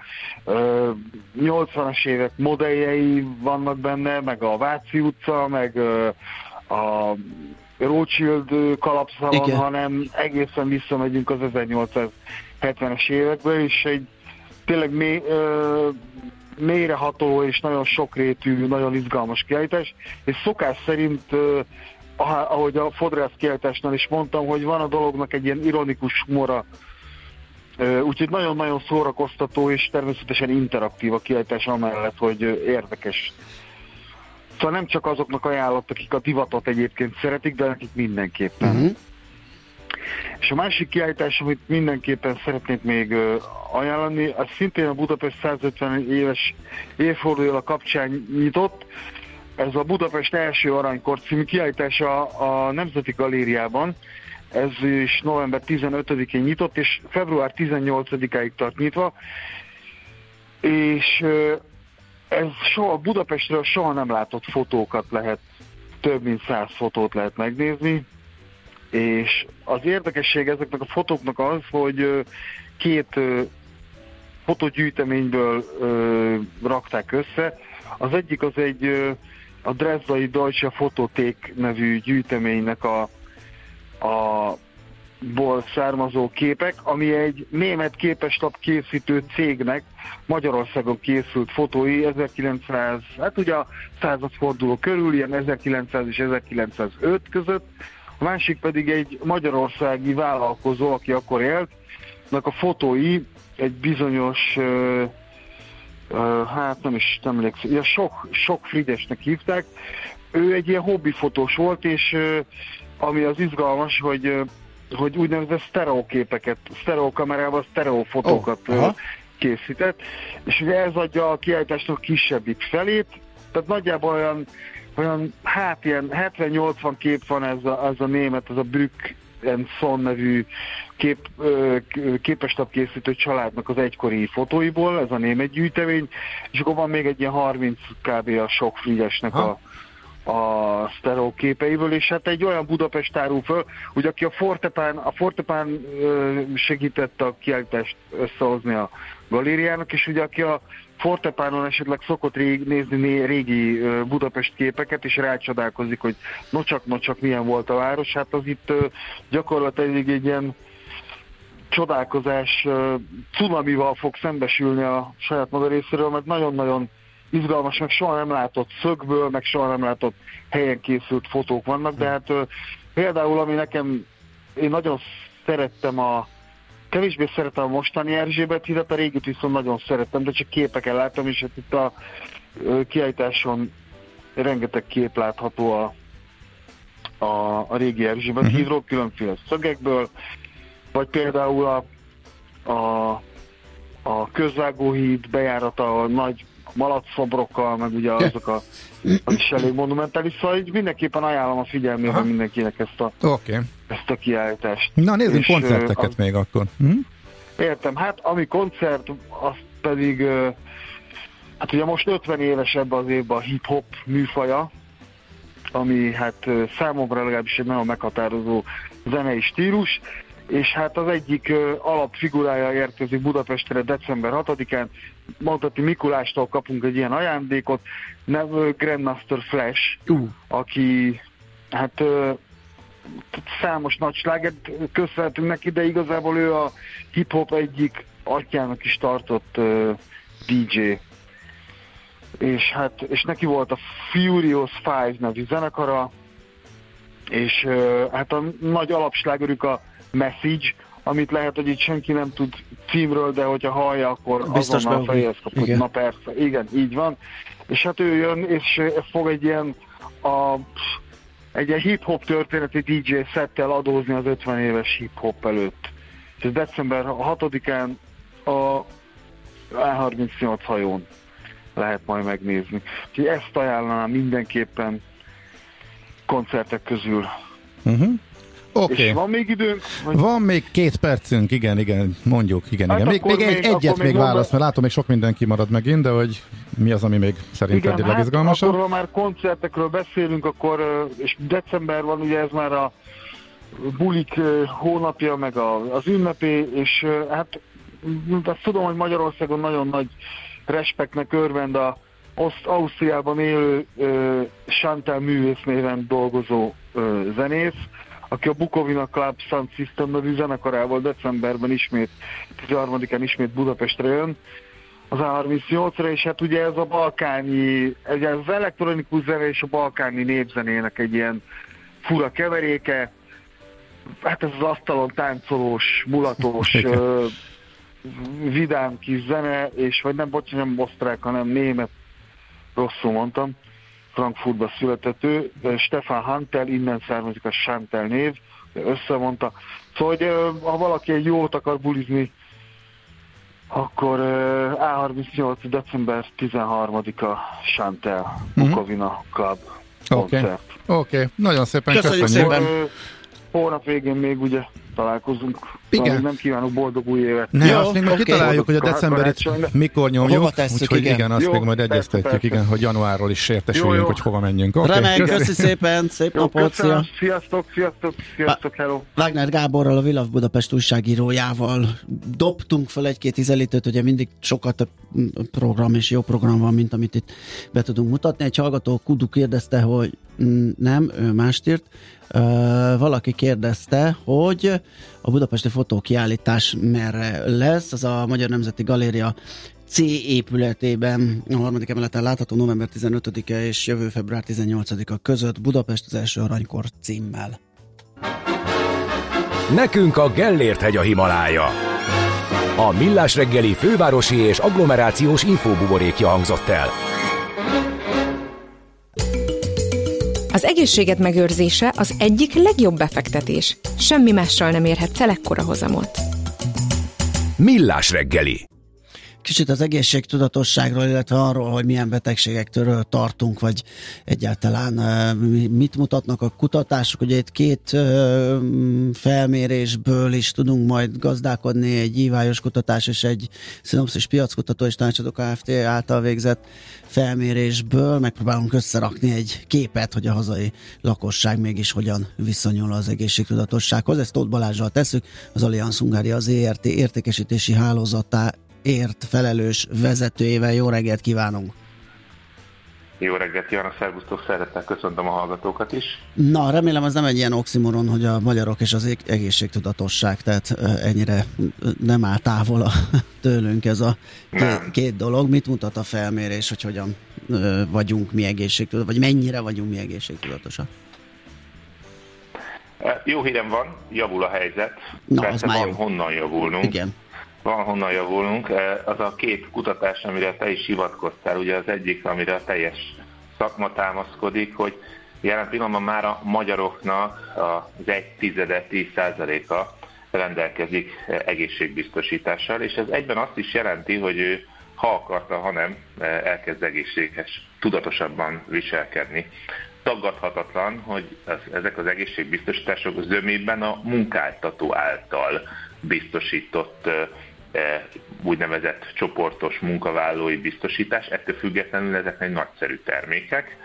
ö, 80-as évek modelljei vannak benne, meg a Váci utca, meg ö, a Rothschild ö, kalapszalon, Igen. Hanem egészen visszamegyünk az 1870-es évekbe, és egy tényleg ö, mélyreható és nagyon sokrétű, nagyon izgalmas kiállítás, és szokás szerint, ahogy a fodrász kiállításnál is mondtam, hogy van a dolognak egy ilyen ironikus humora, Úgyhogy nagyon-nagyon szórakoztató és természetesen interaktív a kiállítás amellett, hogy érdekes. Szóval nem csak azoknak ajánlott, akik a divatot egyébként szeretik, de nekik mindenképpen. Mhm. És a másik kiállítás, amit mindenképpen szeretnék még ajánlani, az szintén a Budapest 150 éves évfordulója kapcsán nyitott. Ez a Budapest első aranykor című kiállítás a, Nemzeti Galériában. Ez is november 15-én nyitott, és február 18-áig tart nyitva. És ez soha, Budapestről soha nem látott fotókat lehet, több mint száz fotót lehet megnézni, és az érdekesség ezeknek a fotóknak az, hogy két fotogyűjteményből rakták össze. Az egyik az egy a Dresdai Deutsche Fototék nevű gyűjteménynek a, a ból származó képek, ami egy német képeslap készítő cégnek Magyarországon készült fotói 1900, hát ugye a századforduló körül, ilyen 1900 és 1905 között, a másik pedig egy magyarországi vállalkozó, aki akkor élt, a fotói egy bizonyos, ö, ö, hát nem is emlékszem, ilyen sok, sok Fridesnek hívták. Ő egy ilyen hobbifotós volt, és ö, ami az izgalmas, hogy ö, hogy úgynevezett sztereoképeket, sztereokamerával sztereofotókat Ó, oh, aha. készített, és ugye ez adja a kiállításnak kisebbik felét, tehát nagyjából olyan, olyan hát ilyen 70-80 kép van ez a, ez a német, ez a Brück and Son nevű kép, ö, k- képeslap készítő családnak az egykori fotóiból, ez a német gyűjtemény, és akkor van még egy ilyen 30 kb. a sok Frigyesnek a, a sztereoképeiből, és hát egy olyan Budapest árul föl, hogy aki a Fortepán, a Fortepán segítette a kiállítást összehozni a galériának, és ugye aki a Fortepánon esetleg szokott rég, nézni né, régi Budapest képeket, és rácsodálkozik, hogy nocsak-nocsak milyen volt a város, hát az itt gyakorlatilag egy ilyen csodálkozás cunamival fog szembesülni a saját maga részéről, mert nagyon-nagyon izgalmas, meg soha nem látott szögből, meg soha nem látott helyen készült fotók vannak, de hát például, ami nekem, én nagyon szerettem a kevésbé szeretem a mostani Erzsébet hidat, a régit viszont nagyon szerettem, de csak képeken láttam, és hát itt a kiállításon rengeteg kép látható a, a, a régi Erzsébet Mhm. hídról, különféle szögekből, vagy például a, a, a közvágóhíd bejárata a nagy malacszobrokkal, meg ugye azok a, az is elég monumentális, szóval így mindenképpen ajánlom a figyelmébe Aha. mindenkinek ezt a, Oké. Okay. Ezt a kiállítást. Na nézzünk És, koncerteket az- még akkor. Hm? Értem, hát ami koncert, az pedig, hát ugye most 50 éves ebben az évben a hip-hop műfaja, ami hát számomra legalábbis egy nagyon meghatározó zenei stílus, és hát az egyik alapfigurája érkezik Budapestre december 6-án, mondhatni Mikulástól kapunk egy ilyen ajándékot, nevű Grandmaster Flash, Uh. aki hát számos nagy slágert köszönhetünk neki, de igazából ő a hip-hop egyik atyának is tartott ö, DJ. És hát, és neki volt a Furious Five nevű zenekara, és ö, hát a nagy alapslágerük a Message, amit lehet, hogy itt senki nem tud címről, de hogyha hallja, akkor Biztos azonnal fejez kap, hogy na persze, igen, így van. És hát ő jön, és fog egy ilyen a, egy ilyen hip-hop történeti DJ szettel adózni az 50 éves hip-hop előtt. És ez december 6-án a A38 hajón lehet majd megnézni. Úgyhogy ezt ajánlanám mindenképpen koncertek közül. Uh-huh. Oké. És van még időnk? Vagy... Van még két percünk, igen, igen, mondjuk, igen, Hát igen. Még, még, egy, még- egyet még még válasz, mert látom, még sok minden kimarad megint, de hogy mi az, ami még szerinted Igen, a legizgalmasabb? Hát, akkor ha már koncertekről beszélünk, akkor, és december van, ugye ez már a bulik hónapja, meg a, az ünnepé, és hát azt tudom, hogy Magyarországon nagyon nagy respektnek örvend a Oszt- Ausztriában élő ö, Chantal művész néven dolgozó zenész, aki a Bukovina Club Sound System nevű zenekarával decemberben ismét, 13-án ismét Budapestre jön az A38-ra, és hát ugye ez a balkáni, ez az elektronikus zene és a balkáni népzenének egy ilyen fura keveréke, hát ez az asztalon táncolós, mulatós, Igen. ö, vidám kis zene, és vagy nem, bocsánat, nem osztrák, hanem német, rosszul mondtam, Frankfurtba született ő, Stefan Hantel, innen származik a Chantel név, összemondta. Szóval, hogy ha valaki egy jót akar bulizni, akkor ö, A38. december 13-a Chantel, Bukovina Club Mhm. Oké. koncert. Oké, nagyon szépen Köszönjük köszönjük. szépen. Hónap végén még ugye találkozunk. Igen. Nem kívánok boldog új évet. Ne, Jó, azt még majd oké. kitaláljuk, hogy a decemberit mikor nyomjuk, Hova tesszük, úgyhogy igen. igen, azt Jó, még majd egyeztetjük, persze. igen, hogy januárról is értesüljünk, Jó, jó. hogy hova menjünk. Oké, Remek, köszi. köszi szépen, szép Jó, napot, köszönöm. szia! Sziasztok, sziasztok, sziasztok, hello. Wagner Gáborral, a Vilav Budapest újságírójával dobtunk fel egy-két ízelítőt, ugye mindig több mm, program és jó program van, mint amit itt be tudunk mutatni. Egy hallgató Kudu kérdezte, hogy mm, nem, ő mást írt. Ö, valaki kérdezte, hogy a budapesti fotókiállítás merre lesz, az a Magyar Nemzeti Galéria C épületében a harmadik emeleten látható november 15-e és jövő február 18-a között Budapest az első aranykor címmel. Nekünk a Gellért hegy a Himalája. A Millás reggeli fővárosi és agglomerációs infóbuborékja hangzott el. Az egészséged megőrzése az egyik legjobb befektetés. Semmi mással nem érhetsz el ekkora hozamot. Millás reggeli. Kicsit az egészségtudatosságról, illetve arról, hogy milyen betegségektől tartunk, vagy egyáltalán mit mutatnak a kutatások. Ugye itt két felmérésből is tudunk majd gazdálkodni, egy ívályos kutatás és egy szinopszis piackutató és tanácsadó Kft. által végzett felmérésből megpróbálunk összerakni egy képet, hogy a hazai lakosság mégis hogyan viszonyul az egészségtudatossághoz. Ezt Tóth Balázsral tesszük, az Allianz Hungária az ERT értékesítési hálózatá ért felelős vezetőjével. Jó reggelt kívánunk! Jó reggelt kívánok, szervusztok, szeretettel köszöntöm a hallgatókat is. Na, remélem az nem egy ilyen oximoron, hogy a magyarok és az eg- egészségtudatosság, tehát ennyire nem áll távol a, tőlünk ez a két, két dolog. Mit mutat a felmérés, hogy hogyan vagyunk mi egészségtudatosak, vagy mennyire vagyunk mi egészségtudatosak? Jó hírem van, javul a helyzet. Na, Persze az már van jó. honnan javulnunk. Igen. Van honnan javulnunk. E, Az a két kutatás, amire te is hivatkoztál, ugye az egyik, amire a teljes szakma támaszkodik, hogy jelen pillanatban már a magyaroknak az egy tizede, 10 százaléka rendelkezik egészségbiztosítással, és ez egyben azt is jelenti, hogy ő ha akarta, ha nem, e, elkezd egészséges, tudatosabban viselkedni. Tagadhatatlan, hogy ez, ezek az egészségbiztosítások zömében a munkáltató által biztosított e, úgynevezett csoportos munkavállalói biztosítás, ettől függetlenül ezek egy nagyszerű termékek,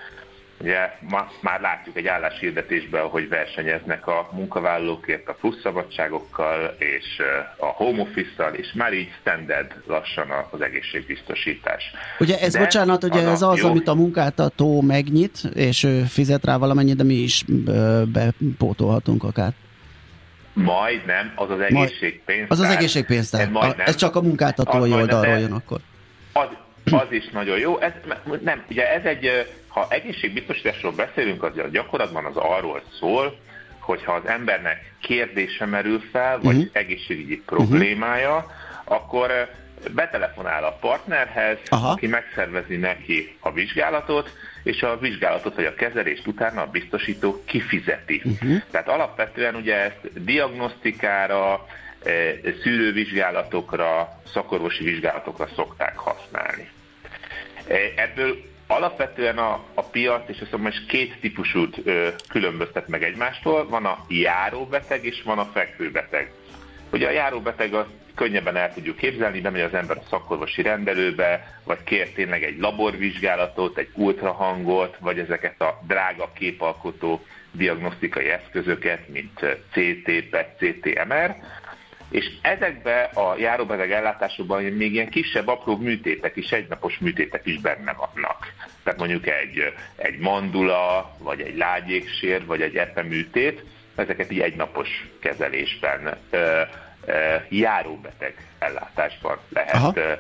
Ugye ma már látjuk egy álláshirdetésben, hogy versenyeznek a munkavállalókért a plusz szabadságokkal és a home office és már így standard lassan az egészségbiztosítás. Ugye ez, de bocsánat, ugye ez az, jó... amit a munkáltató megnyit, és ő fizet rá valamennyit, de mi is bepótolhatunk akár. Majd nem, az az egészségpénz. Az az egészségpénz, tehát. Ez csak a munkáltatói oldalról jön akkor. Az, az is nagyon jó. Ez, nem, ugye ez egy, ha egészségbiztosításról beszélünk, az gyakorlatban az arról szól, hogyha az embernek kérdése merül fel, vagy uh-huh. egészségügyi problémája, uh-huh. akkor betelefonál a partnerhez, Aha. aki megszervezi neki a vizsgálatot, és a vizsgálatot vagy a kezelést utána a biztosító kifizeti. Uh-huh. Tehát alapvetően ugye ezt diagnosztikára, szűrővizsgálatokra, szakorvosi vizsgálatokra szokták használni. Ebből alapvetően a, a piac, és azt mondom, hogy két típusút ö, különböztet meg egymástól. Van a járóbeteg, és van a fekvőbeteg. Ugye a járóbeteg az könnyebben el tudjuk képzelni, bemegy az ember a szakorvosi rendelőbe, vagy kér tényleg egy laborvizsgálatot, egy ultrahangot, vagy ezeket a drága képalkotó diagnosztikai eszközöket, mint CT, PET, CT, MR, és ezekbe a járóbeteg ellátásokban még ilyen kisebb, apró műtétek is, egynapos műtétek is benne vannak. Tehát mondjuk egy, egy mandula, vagy egy lágyéksér, vagy egy epeműtét, ezeket így egynapos kezelésben, ö, járóbeteg ellátásban lehet ö,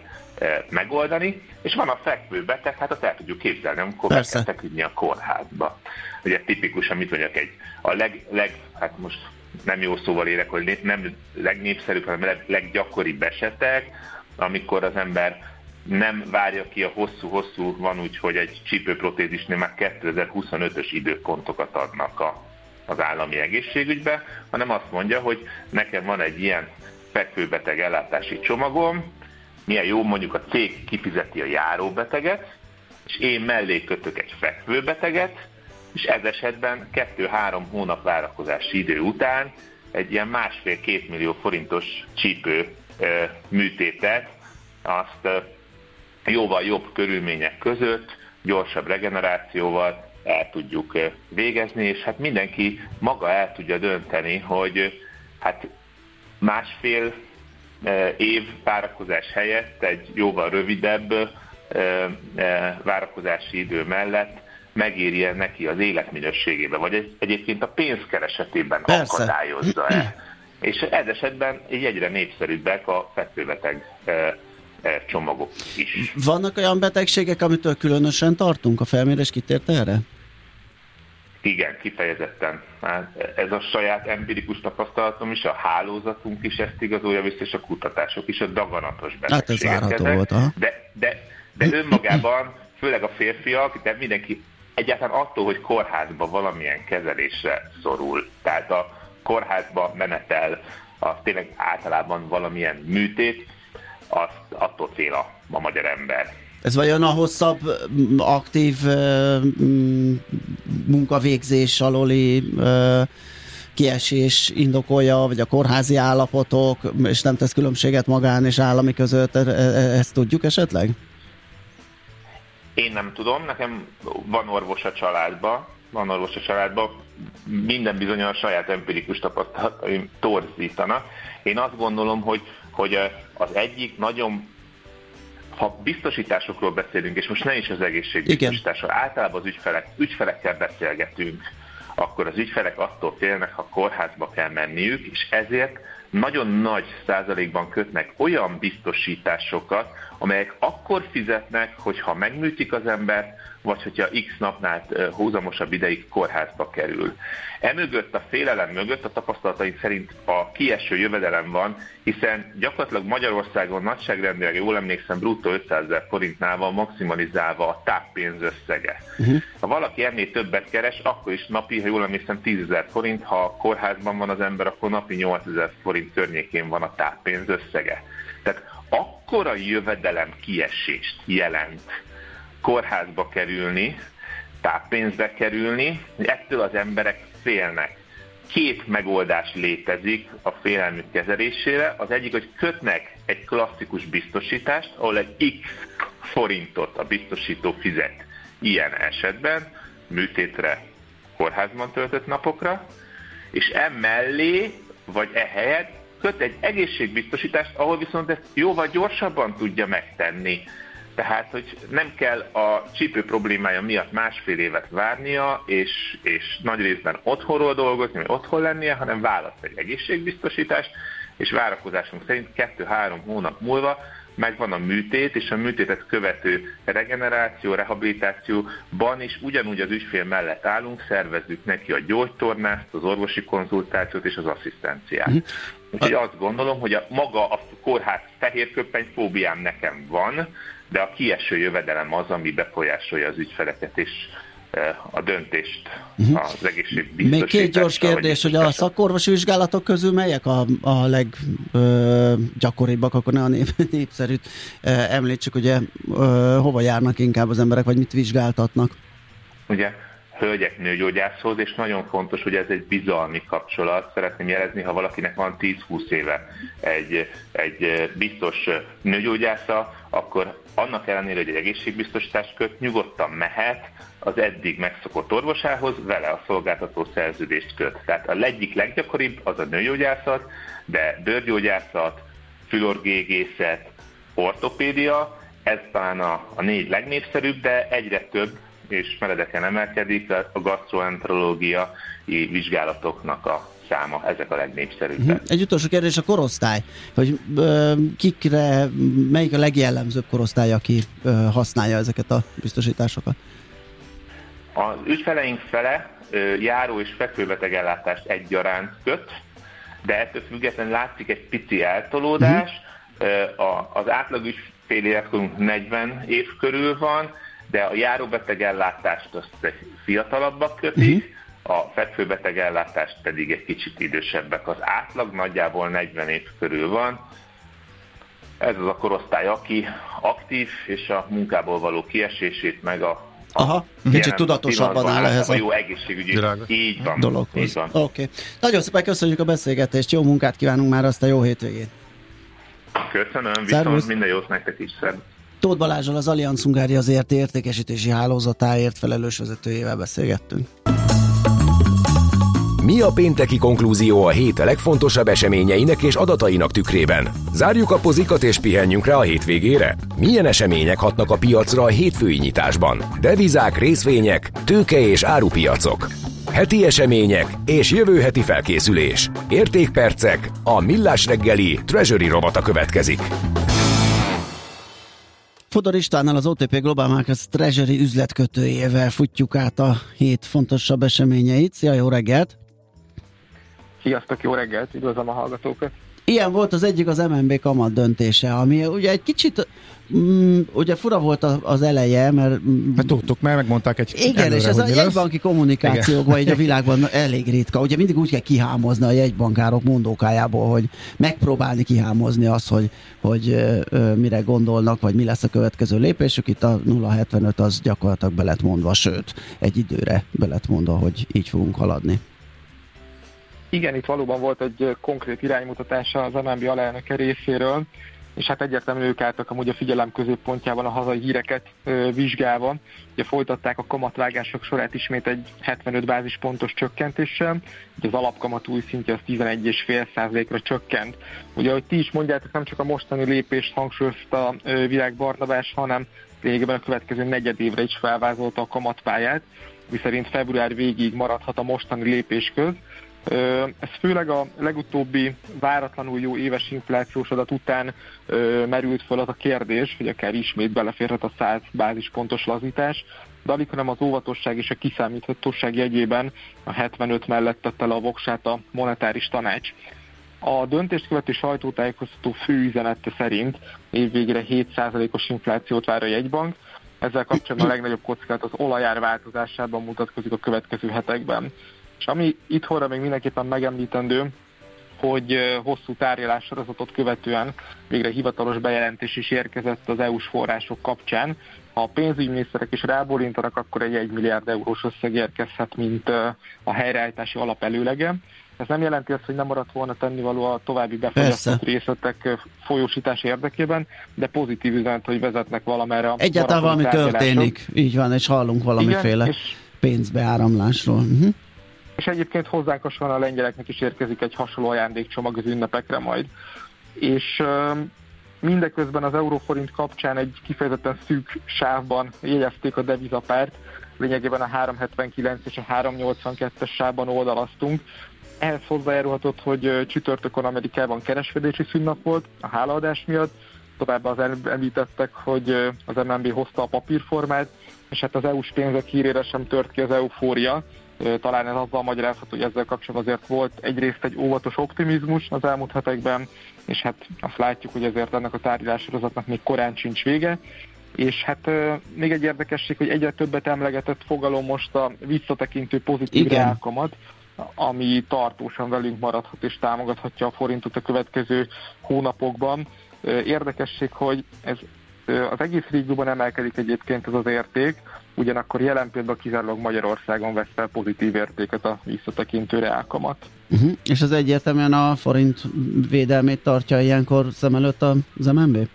megoldani, és van a fekvőbeteg, hát azt el tudjuk képzelni, amikor Persze. meg kell feküdni a kórházba. Ugye tipikusan, mit mondjak, egy, a leg, leg, hát most nem jó szóval érek, hogy nem legnépszerűbb, hanem leggyakoribb esetek, amikor az ember nem várja ki a hosszú-hosszú, van úgy, hogy egy csípőprotézisnél már 2025-ös időpontokat adnak a, az állami egészségügybe, hanem azt mondja, hogy nekem van egy ilyen fekvőbeteg ellátási csomagom, milyen jó, mondjuk a cég kifizeti a járóbeteget, és én mellé kötök egy fekvőbeteget, és ez esetben 2-3 hónap várakozási idő után egy ilyen másfél-két millió forintos csípő műtétet, azt jóval jobb körülmények között, gyorsabb regenerációval el tudjuk végezni, és hát mindenki maga el tudja dönteni, hogy hát másfél év várakozás helyett egy jóval rövidebb várakozási idő mellett megéri-e neki az életminőségébe, vagy egyébként a pénzkeresetében akadályozza-e. És ez esetben így egyre népszerűbbek a fekvőbeteg e, e, csomagok is. Vannak olyan betegségek, amitől különösen tartunk? A felmérés kitért erre? Igen, kifejezetten. Hát ez a saját empirikus tapasztalatom is, a hálózatunk is ezt igazolja vissza, és a kutatások is, a daganatos betegségek. Hát ez volt, aha. De, de, de önmagában, főleg a férfiak, de mindenki egyáltalán attól, hogy kórházba valamilyen kezelésre szorul. Tehát a kórházba menetel, az tényleg általában valamilyen műtét, azt attól fél a, a magyar ember. Ez vajon a hosszabb aktív munkavégzés aloli kiesés indokolja, vagy a kórházi állapotok, és nem tesz különbséget magán és állami között, e, e, ezt tudjuk esetleg? Én nem tudom, nekem van orvos a családban, van orvos a családban, minden bizony a saját empirikus tapasztalataim torzítanak. Én azt gondolom, hogy, hogy az egyik nagyon ha biztosításokról beszélünk, és most ne is az egészségbiztosításról, általában az ügyfelek, ügyfelekkel beszélgetünk, akkor az ügyfelek attól félnek, ha kórházba kell menniük, és ezért nagyon nagy százalékban kötnek olyan biztosításokat, amelyek akkor fizetnek, hogyha megműtik az ember, vagy hogyha x napnál hózamosabb ideig kórházba kerül. Emögött a félelem mögött a tapasztalataink szerint a kieső jövedelem van, hiszen gyakorlatilag Magyarországon nagyságrendileg, jól emlékszem, bruttó 500 ezer forintnál van maximalizálva a táppénz összege. Uh-huh. Ha valaki ennél többet keres, akkor is napi, ha jól emlékszem, 10 ezer forint, ha kórházban van az ember, akkor napi 8 ezer forint környékén van a táppénz összege. Tehát akkora jövedelem kiesést jelent kórházba kerülni, táppénzbe kerülni, ettől az emberek félnek. Két megoldás létezik a félelmük kezelésére. Az egyik, hogy kötnek egy klasszikus biztosítást, ahol egy X forintot a biztosító fizet ilyen esetben, műtétre, kórházban töltött napokra, és emellé, vagy ehelyett köt egy egészségbiztosítást, ahol viszont ezt jóval gyorsabban tudja megtenni. Tehát, hogy nem kell a csípő problémája miatt másfél évet várnia, és, és nagy részben otthonról dolgozni, vagy otthon lennie, hanem választ egy egészségbiztosítást, és várakozásunk szerint 2-3 hónap múlva megvan a műtét, és a műtétet követő regeneráció, rehabilitációban is ugyanúgy az ügyfél mellett állunk, szervezzük neki a gyógytornást, az orvosi konzultációt és az asszisztenciát. Uh-huh. Úgyhogy azt gondolom, hogy a maga a kórház fehérköppeny fóbiám nekem van, de a kieső jövedelem az, ami befolyásolja az ügyfeleket, és a döntést uh-huh. az egészségbiztosításra. Még két gyors kérdés, hogy a szakorvosi vizsgálatok közül melyek a, a leggyakoribbak, akkor ne a nép, népszerűt említsük, ugye ö, hova járnak inkább az emberek, vagy mit vizsgáltatnak? Ugye hölgyek nőgyógyászhoz, és nagyon fontos, hogy ez egy bizalmi kapcsolat. Szeretném jelezni, ha valakinek van 10-20 éve egy, egy biztos nőgyógyásza, akkor annak ellenére, hogy egy egészségbiztosítást köt, nyugodtan mehet az eddig megszokott orvosához, vele a szolgáltató szerződést köt. Tehát a egyik leggyakoribb az a nőgyógyászat, de bőrgyógyászat, fülorgégészet, ortopédia, ez talán a, a négy legnépszerűbb, de egyre több és meredeken emelkedik a gastroenterológiai vizsgálatoknak a száma, ezek a legnépszerűbbek. Uh-huh. Egy utolsó kérdés a korosztály, hogy ö, kikre, melyik a legjellemzőbb korosztály, aki ö, használja ezeket a biztosításokat? Az ügyfeleink fele járó és fekvőbeteg ellátást egyaránt köt, de ettől függetlenül látszik egy pici eltolódás. A, az átlag ügyfél életkorunk 40 év körül van, de a járóbeteg ellátást azt fiatalabbak kötik, uh-huh a fekvőbeteg ellátást pedig egy kicsit idősebbek. Az átlag nagyjából 40 év körül van. Ez az a korosztály, aki aktív, és a munkából való kiesését, meg a Aha, kicsit tudatosabban áll ehhez a, a jó egészségügyi Világos. így van, dologhoz. Így van. Oké. Okay. Nagyon szépen köszönjük a beszélgetést, jó munkát kívánunk már, azt a jó hétvégét. Köszönöm, viszont minden jót nektek is, szerint. Tóth Balázsral az Allianz Hungária az értékesítési hálózatáért felelős vezetőjével beszélgettünk. Mi a pénteki konklúzió a hét legfontosabb eseményeinek és adatainak tükrében? Zárjuk a pozikat és pihenjünk rá a hétvégére? Milyen események hatnak a piacra a hétfői nyitásban? Devizák, részvények, tőke és árupiacok. Heti események és jövő heti felkészülés. Értékpercek, a millás reggeli Treasury robata következik. Fodor Istvánnal az OTP Global Markets Treasury üzletkötőjével futjuk át a hét fontosabb eseményeit. Szia, jó reggelt! Sziasztok, jó reggelt, üdvözlöm a hallgatókat! Ilyen volt az egyik az MNB kamat döntése, ami ugye egy kicsit Mm, ugye fura volt az eleje, mert... Mm, hát tudtuk, mert megmondták egy Igen, előre, és ez a jegybanki kommunikációkban így a világban elég ritka. Ugye mindig úgy kell kihámozni a jegybankárok mondókájából, hogy megpróbálni kihámozni azt, hogy, hogy ö, mire gondolnak, vagy mi lesz a következő lépésük. Itt a 075 az gyakorlatilag be lett mondva, sőt, egy időre be lett mondva, hogy így fogunk haladni. Igen, itt valóban volt egy konkrét iránymutatása az MNB alelnöke részéről, és hát egyértelműen ők álltak amúgy a figyelem középpontjában a hazai híreket ö, vizsgálva. Ugye folytatták a kamatvágások sorát ismét egy 75 bázispontos csökkentéssel, ugye az alapkamat új szintje az 11,5%-ra csökkent. Ugye, ahogy ti is mondjátok, nem csak a mostani lépést hangsúlyozta Virág Barnabás, hanem lényegében a következő negyed évre is felvázolta a kamatpályát, miszerint február végig maradhat a mostani lépés köz, ez főleg a legutóbbi váratlanul jó éves inflációs adat után merült fel az a kérdés, hogy akár ismét beleférhet a 100 bázispontos lazítás, de alig, hanem az óvatosság és a kiszámíthatóság jegyében a 75 mellett tette le a voksát a monetáris tanács. A döntést követő sajtótájékoztató fő üzenete szerint évvégére 7%-os inflációt vár a jegybank, ezzel kapcsolatban a legnagyobb kockázat az olajár változásában mutatkozik a következő hetekben. És ami itthonra még mindenképpen megemlítendő, hogy hosszú tárgyalás sorozatot követően végre hivatalos bejelentés is érkezett az EU-s források kapcsán. Ha a pénzügyminiszterek is rábólintanak, akkor egy 1 milliárd eurós összeg érkezhet, mint a helyreállítási alap előlege. Ez nem jelenti azt, hogy nem maradt volna tennivaló a további befogyasztott részletek folyósítás érdekében, de pozitív üzenet, hogy vezetnek valamerre. Egyáltalán valami történik, így van, és hallunk valamiféle. Igen, és pénzbeáramlásról. Uh-huh. És egyébként hozzánk hasonlóan a lengyeleknek is érkezik egy hasonló ajándékcsomag az ünnepekre majd. És mindeközben az euróforint kapcsán egy kifejezetten szűk sávban jegyezték a devizapárt, lényegében a 379 és a 382-es sávban oldalaztunk. Ehhez hozzájárulhatott, hogy csütörtökön Amerikában kereskedési szünnap volt a hálaadás miatt, továbbá az említettek, hogy az MNB hozta a papírformát, és hát az EU-s pénzek hírére sem tört ki az eufória. Talán ez azzal magyarázható, hogy ezzel kapcsolatban azért volt egyrészt egy óvatos optimizmus az elmúlt hetekben, és hát azt látjuk, hogy ezért ennek a tárgyalássorozatnak még korán sincs vége. És hát még egy érdekesség, hogy egyre többet emlegetett fogalom most a visszatekintő pozitív reálkamat, ami tartósan velünk maradhat és támogathatja a forintot a következő hónapokban. Érdekesség, hogy ez az egész régióban emelkedik egyébként ez az érték, ugyanakkor jelen például kizárólag Magyarországon vesz fel pozitív értéket a visszatekintő reálkamat. Uh-huh. És ez egyértelműen a forint védelmét tartja ilyenkor szem előtt az MNB?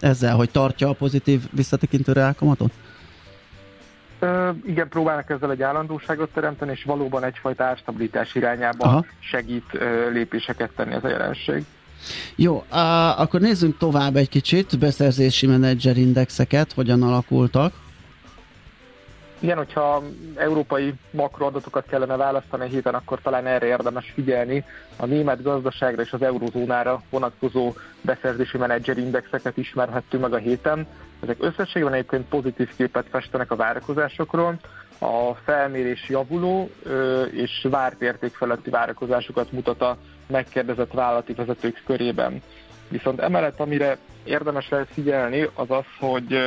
Ezzel, hogy tartja a pozitív visszatekintő reálkamatot? Igen, próbálnak ezzel egy állandóságot teremteni, és valóban egyfajta árstabilitás irányába Aha. segít lépéseket tenni ez a jelenség. Jó, akkor nézzünk tovább egy kicsit, beszerzési menedzserindexeket, hogyan alakultak. Igen, hogyha európai makroadatokat kellene választani a héten, akkor talán erre érdemes figyelni. A német gazdaságra és az eurozónára vonatkozó beszerzési menedzserindexeket ismerhettünk meg a héten. Ezek összességben egyébként pozitív képet festenek a várakozásokról. A felmérés javuló és várt érték feletti várakozásokat mutat a megkérdezett vállalati vezetők körében. Viszont emellett, amire érdemes lehet figyelni, az az, hogy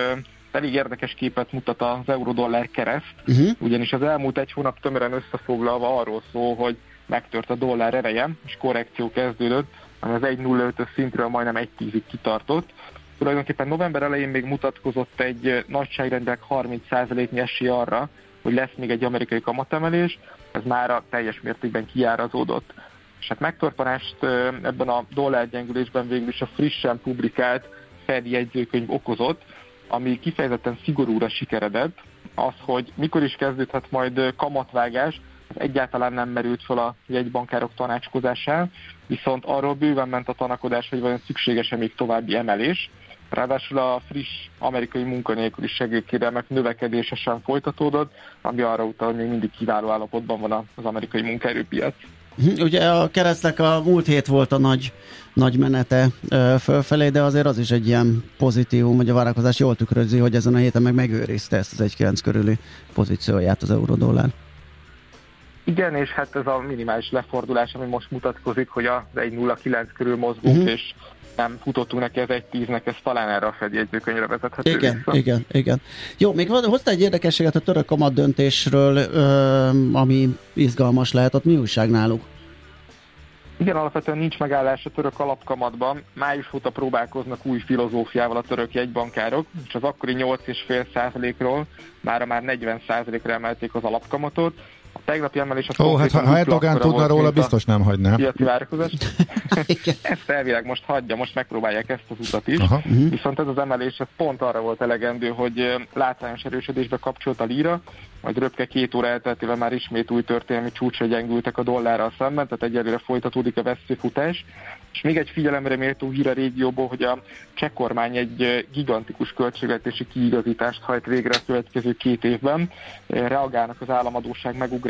elég érdekes képet mutat az euró-dollár kereszt, uh-huh. ugyanis az elmúlt egy hónap tömören összefoglalva arról szól, hogy megtört a dollár ereje, és korrekció kezdődött, ami az 1.05-ös szintről majdnem 1.10-ig kitartott. Tulajdonképpen november elején még mutatkozott egy nagyságrendek 30%-nyi esély arra, hogy lesz még egy amerikai kamatemelés, ez már a teljes mértékben kiárazódott. És hát megtorpanást ebben a dollárgyengülésben végül is a frissen publikált Fed jegyzőkönyv okozott, ami kifejezetten szigorúra sikeredett, az, hogy mikor is kezdődhet majd kamatvágás, egyáltalán nem merült fel a jegybankárok tanácskozásán, viszont arról bőven ment a tanakodás, hogy vajon szükséges-e még további emelés. Ráadásul a friss amerikai munkanélküli segélykérelmek növekedése sem folytatódott, ami arra utal, hogy még mindig kiváló állapotban van az amerikai munkaerőpiac. Ugye a keresztnek a múlt hét volt a nagy, nagy menete fölfelé, de azért az is egy ilyen pozitívum, hogy a várakozás jól tükrözi, hogy ezen a héten meg megőrizte ezt az 1,9 körüli pozícióját az eurodollár. Igen, és hát ez a minimális lefordulás, ami most mutatkozik, hogy az 1,09 körül mozgunk, uh-huh. és nem futottunk neki az egy tíznek, ez talán erre a Fed jegyzőkönyvre vezethető Igen, vissza. igen, igen. Jó, még hozta egy érdekességet a török kamat döntésről, ami izgalmas lehet, ott mi újság náluk? Igen, alapvetően nincs megállás a török alapkamatban. Május óta próbálkoznak új filozófiával a török jegybankárok, és az akkori 8,5%-ról már már 40%-ra emelték az alapkamatot, a tegnapi emelés az Ó, hát ha, ha Erdogan tudna róla, biztos nem hagyná. Piaci várakozás. ezt elvileg most hagyja, most megpróbálják ezt az utat is. Aha. Uh-huh. Viszont ez az emelés ez pont arra volt elegendő, hogy látványos erősödésbe kapcsolt a líra, majd röpke két óra elteltével már ismét új történelmi csúcsra gyengültek a dollárral szemben, tehát egyelőre folytatódik a veszőfutás. És még egy figyelemre méltó hír a régióból, hogy a cseh kormány egy gigantikus költségvetési kiigazítást hajt végre a következő két évben. Reagálnak az államadóság megugrására,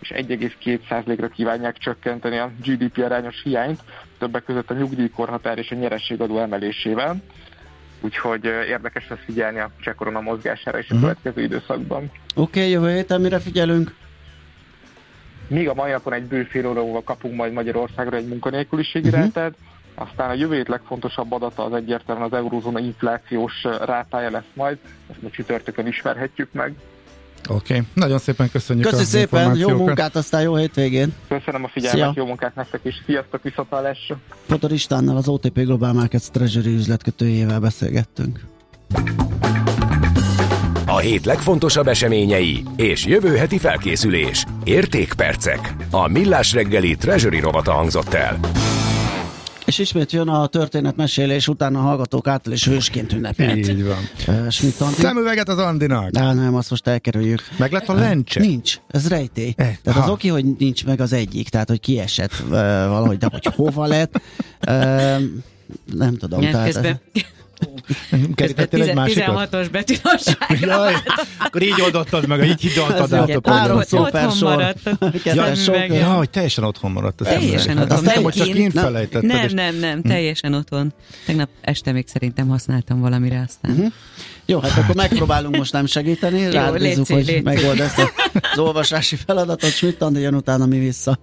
és 1,2%-ra kívánják csökkenteni a GDP arányos hiányt, többek között a nyugdíjkorhatár és a nyerességadó emelésével. Úgyhogy érdekes lesz figyelni a cseh korona mozgására is a uh-huh. következő időszakban. Oké, okay, jövő héten mire figyelünk? Míg a mai napon egy bő fél óra kapunk majd Magyarországra egy munkanélküliségi uh-huh. rátát, aztán a jövő hét legfontosabb adata az egyértelműen az eurózóna inflációs rátája lesz majd, ezt most csütörtökön ismerhetjük meg. Oké, okay. nagyon szépen köszönjük Köszi szépen, jó munkát, aztán jó hétvégén. Köszönöm a figyelmet, Szia. jó munkát nektek is, sziasztok, viszontlátásra. Potor Istvánnal az OTP Global Markets Treasury üzletkötőjével beszélgettünk. A hét legfontosabb eseményei és jövő heti felkészülés. Értékpercek. A Millás reggeli Treasury rovata hangzott el. És ismét jön a történetmesélés, utána a hallgatók által és hősként ünnepelt. Így van. Schmidt Andi. Szemüveget az Andinak. Á, nem, azt most elkerüljük. Meg lett a lencse? Nincs, ez rejtély. Eh, tehát az ha. oké, hogy nincs meg az egyik, tehát hogy kiesett uh, valahogy, de hogy hova lett, uh, nem tudom. Ja, tehát, közben, közben Kerítettél egy másikat? 16-os betűnosságra. Jaj, akkor így oldottad meg, így hidaltad át a Három Otthon- maradt a Kettes sok. szemüvege. Ja, hogy teljesen otthon maradt. az Teljesen ember. otthon. Azt nem, hogy csak Megint. kint felejtetted. Nem, és- nem, nem, teljesen otthon. Tegnap este még szerintem használtam valamire aztán. Mhm. Jó, hát akkor megpróbálunk most nem segíteni, rád szíves, hogy megold ezt az olvasási feladatot, Schmidt Andi jön utána mi vissza.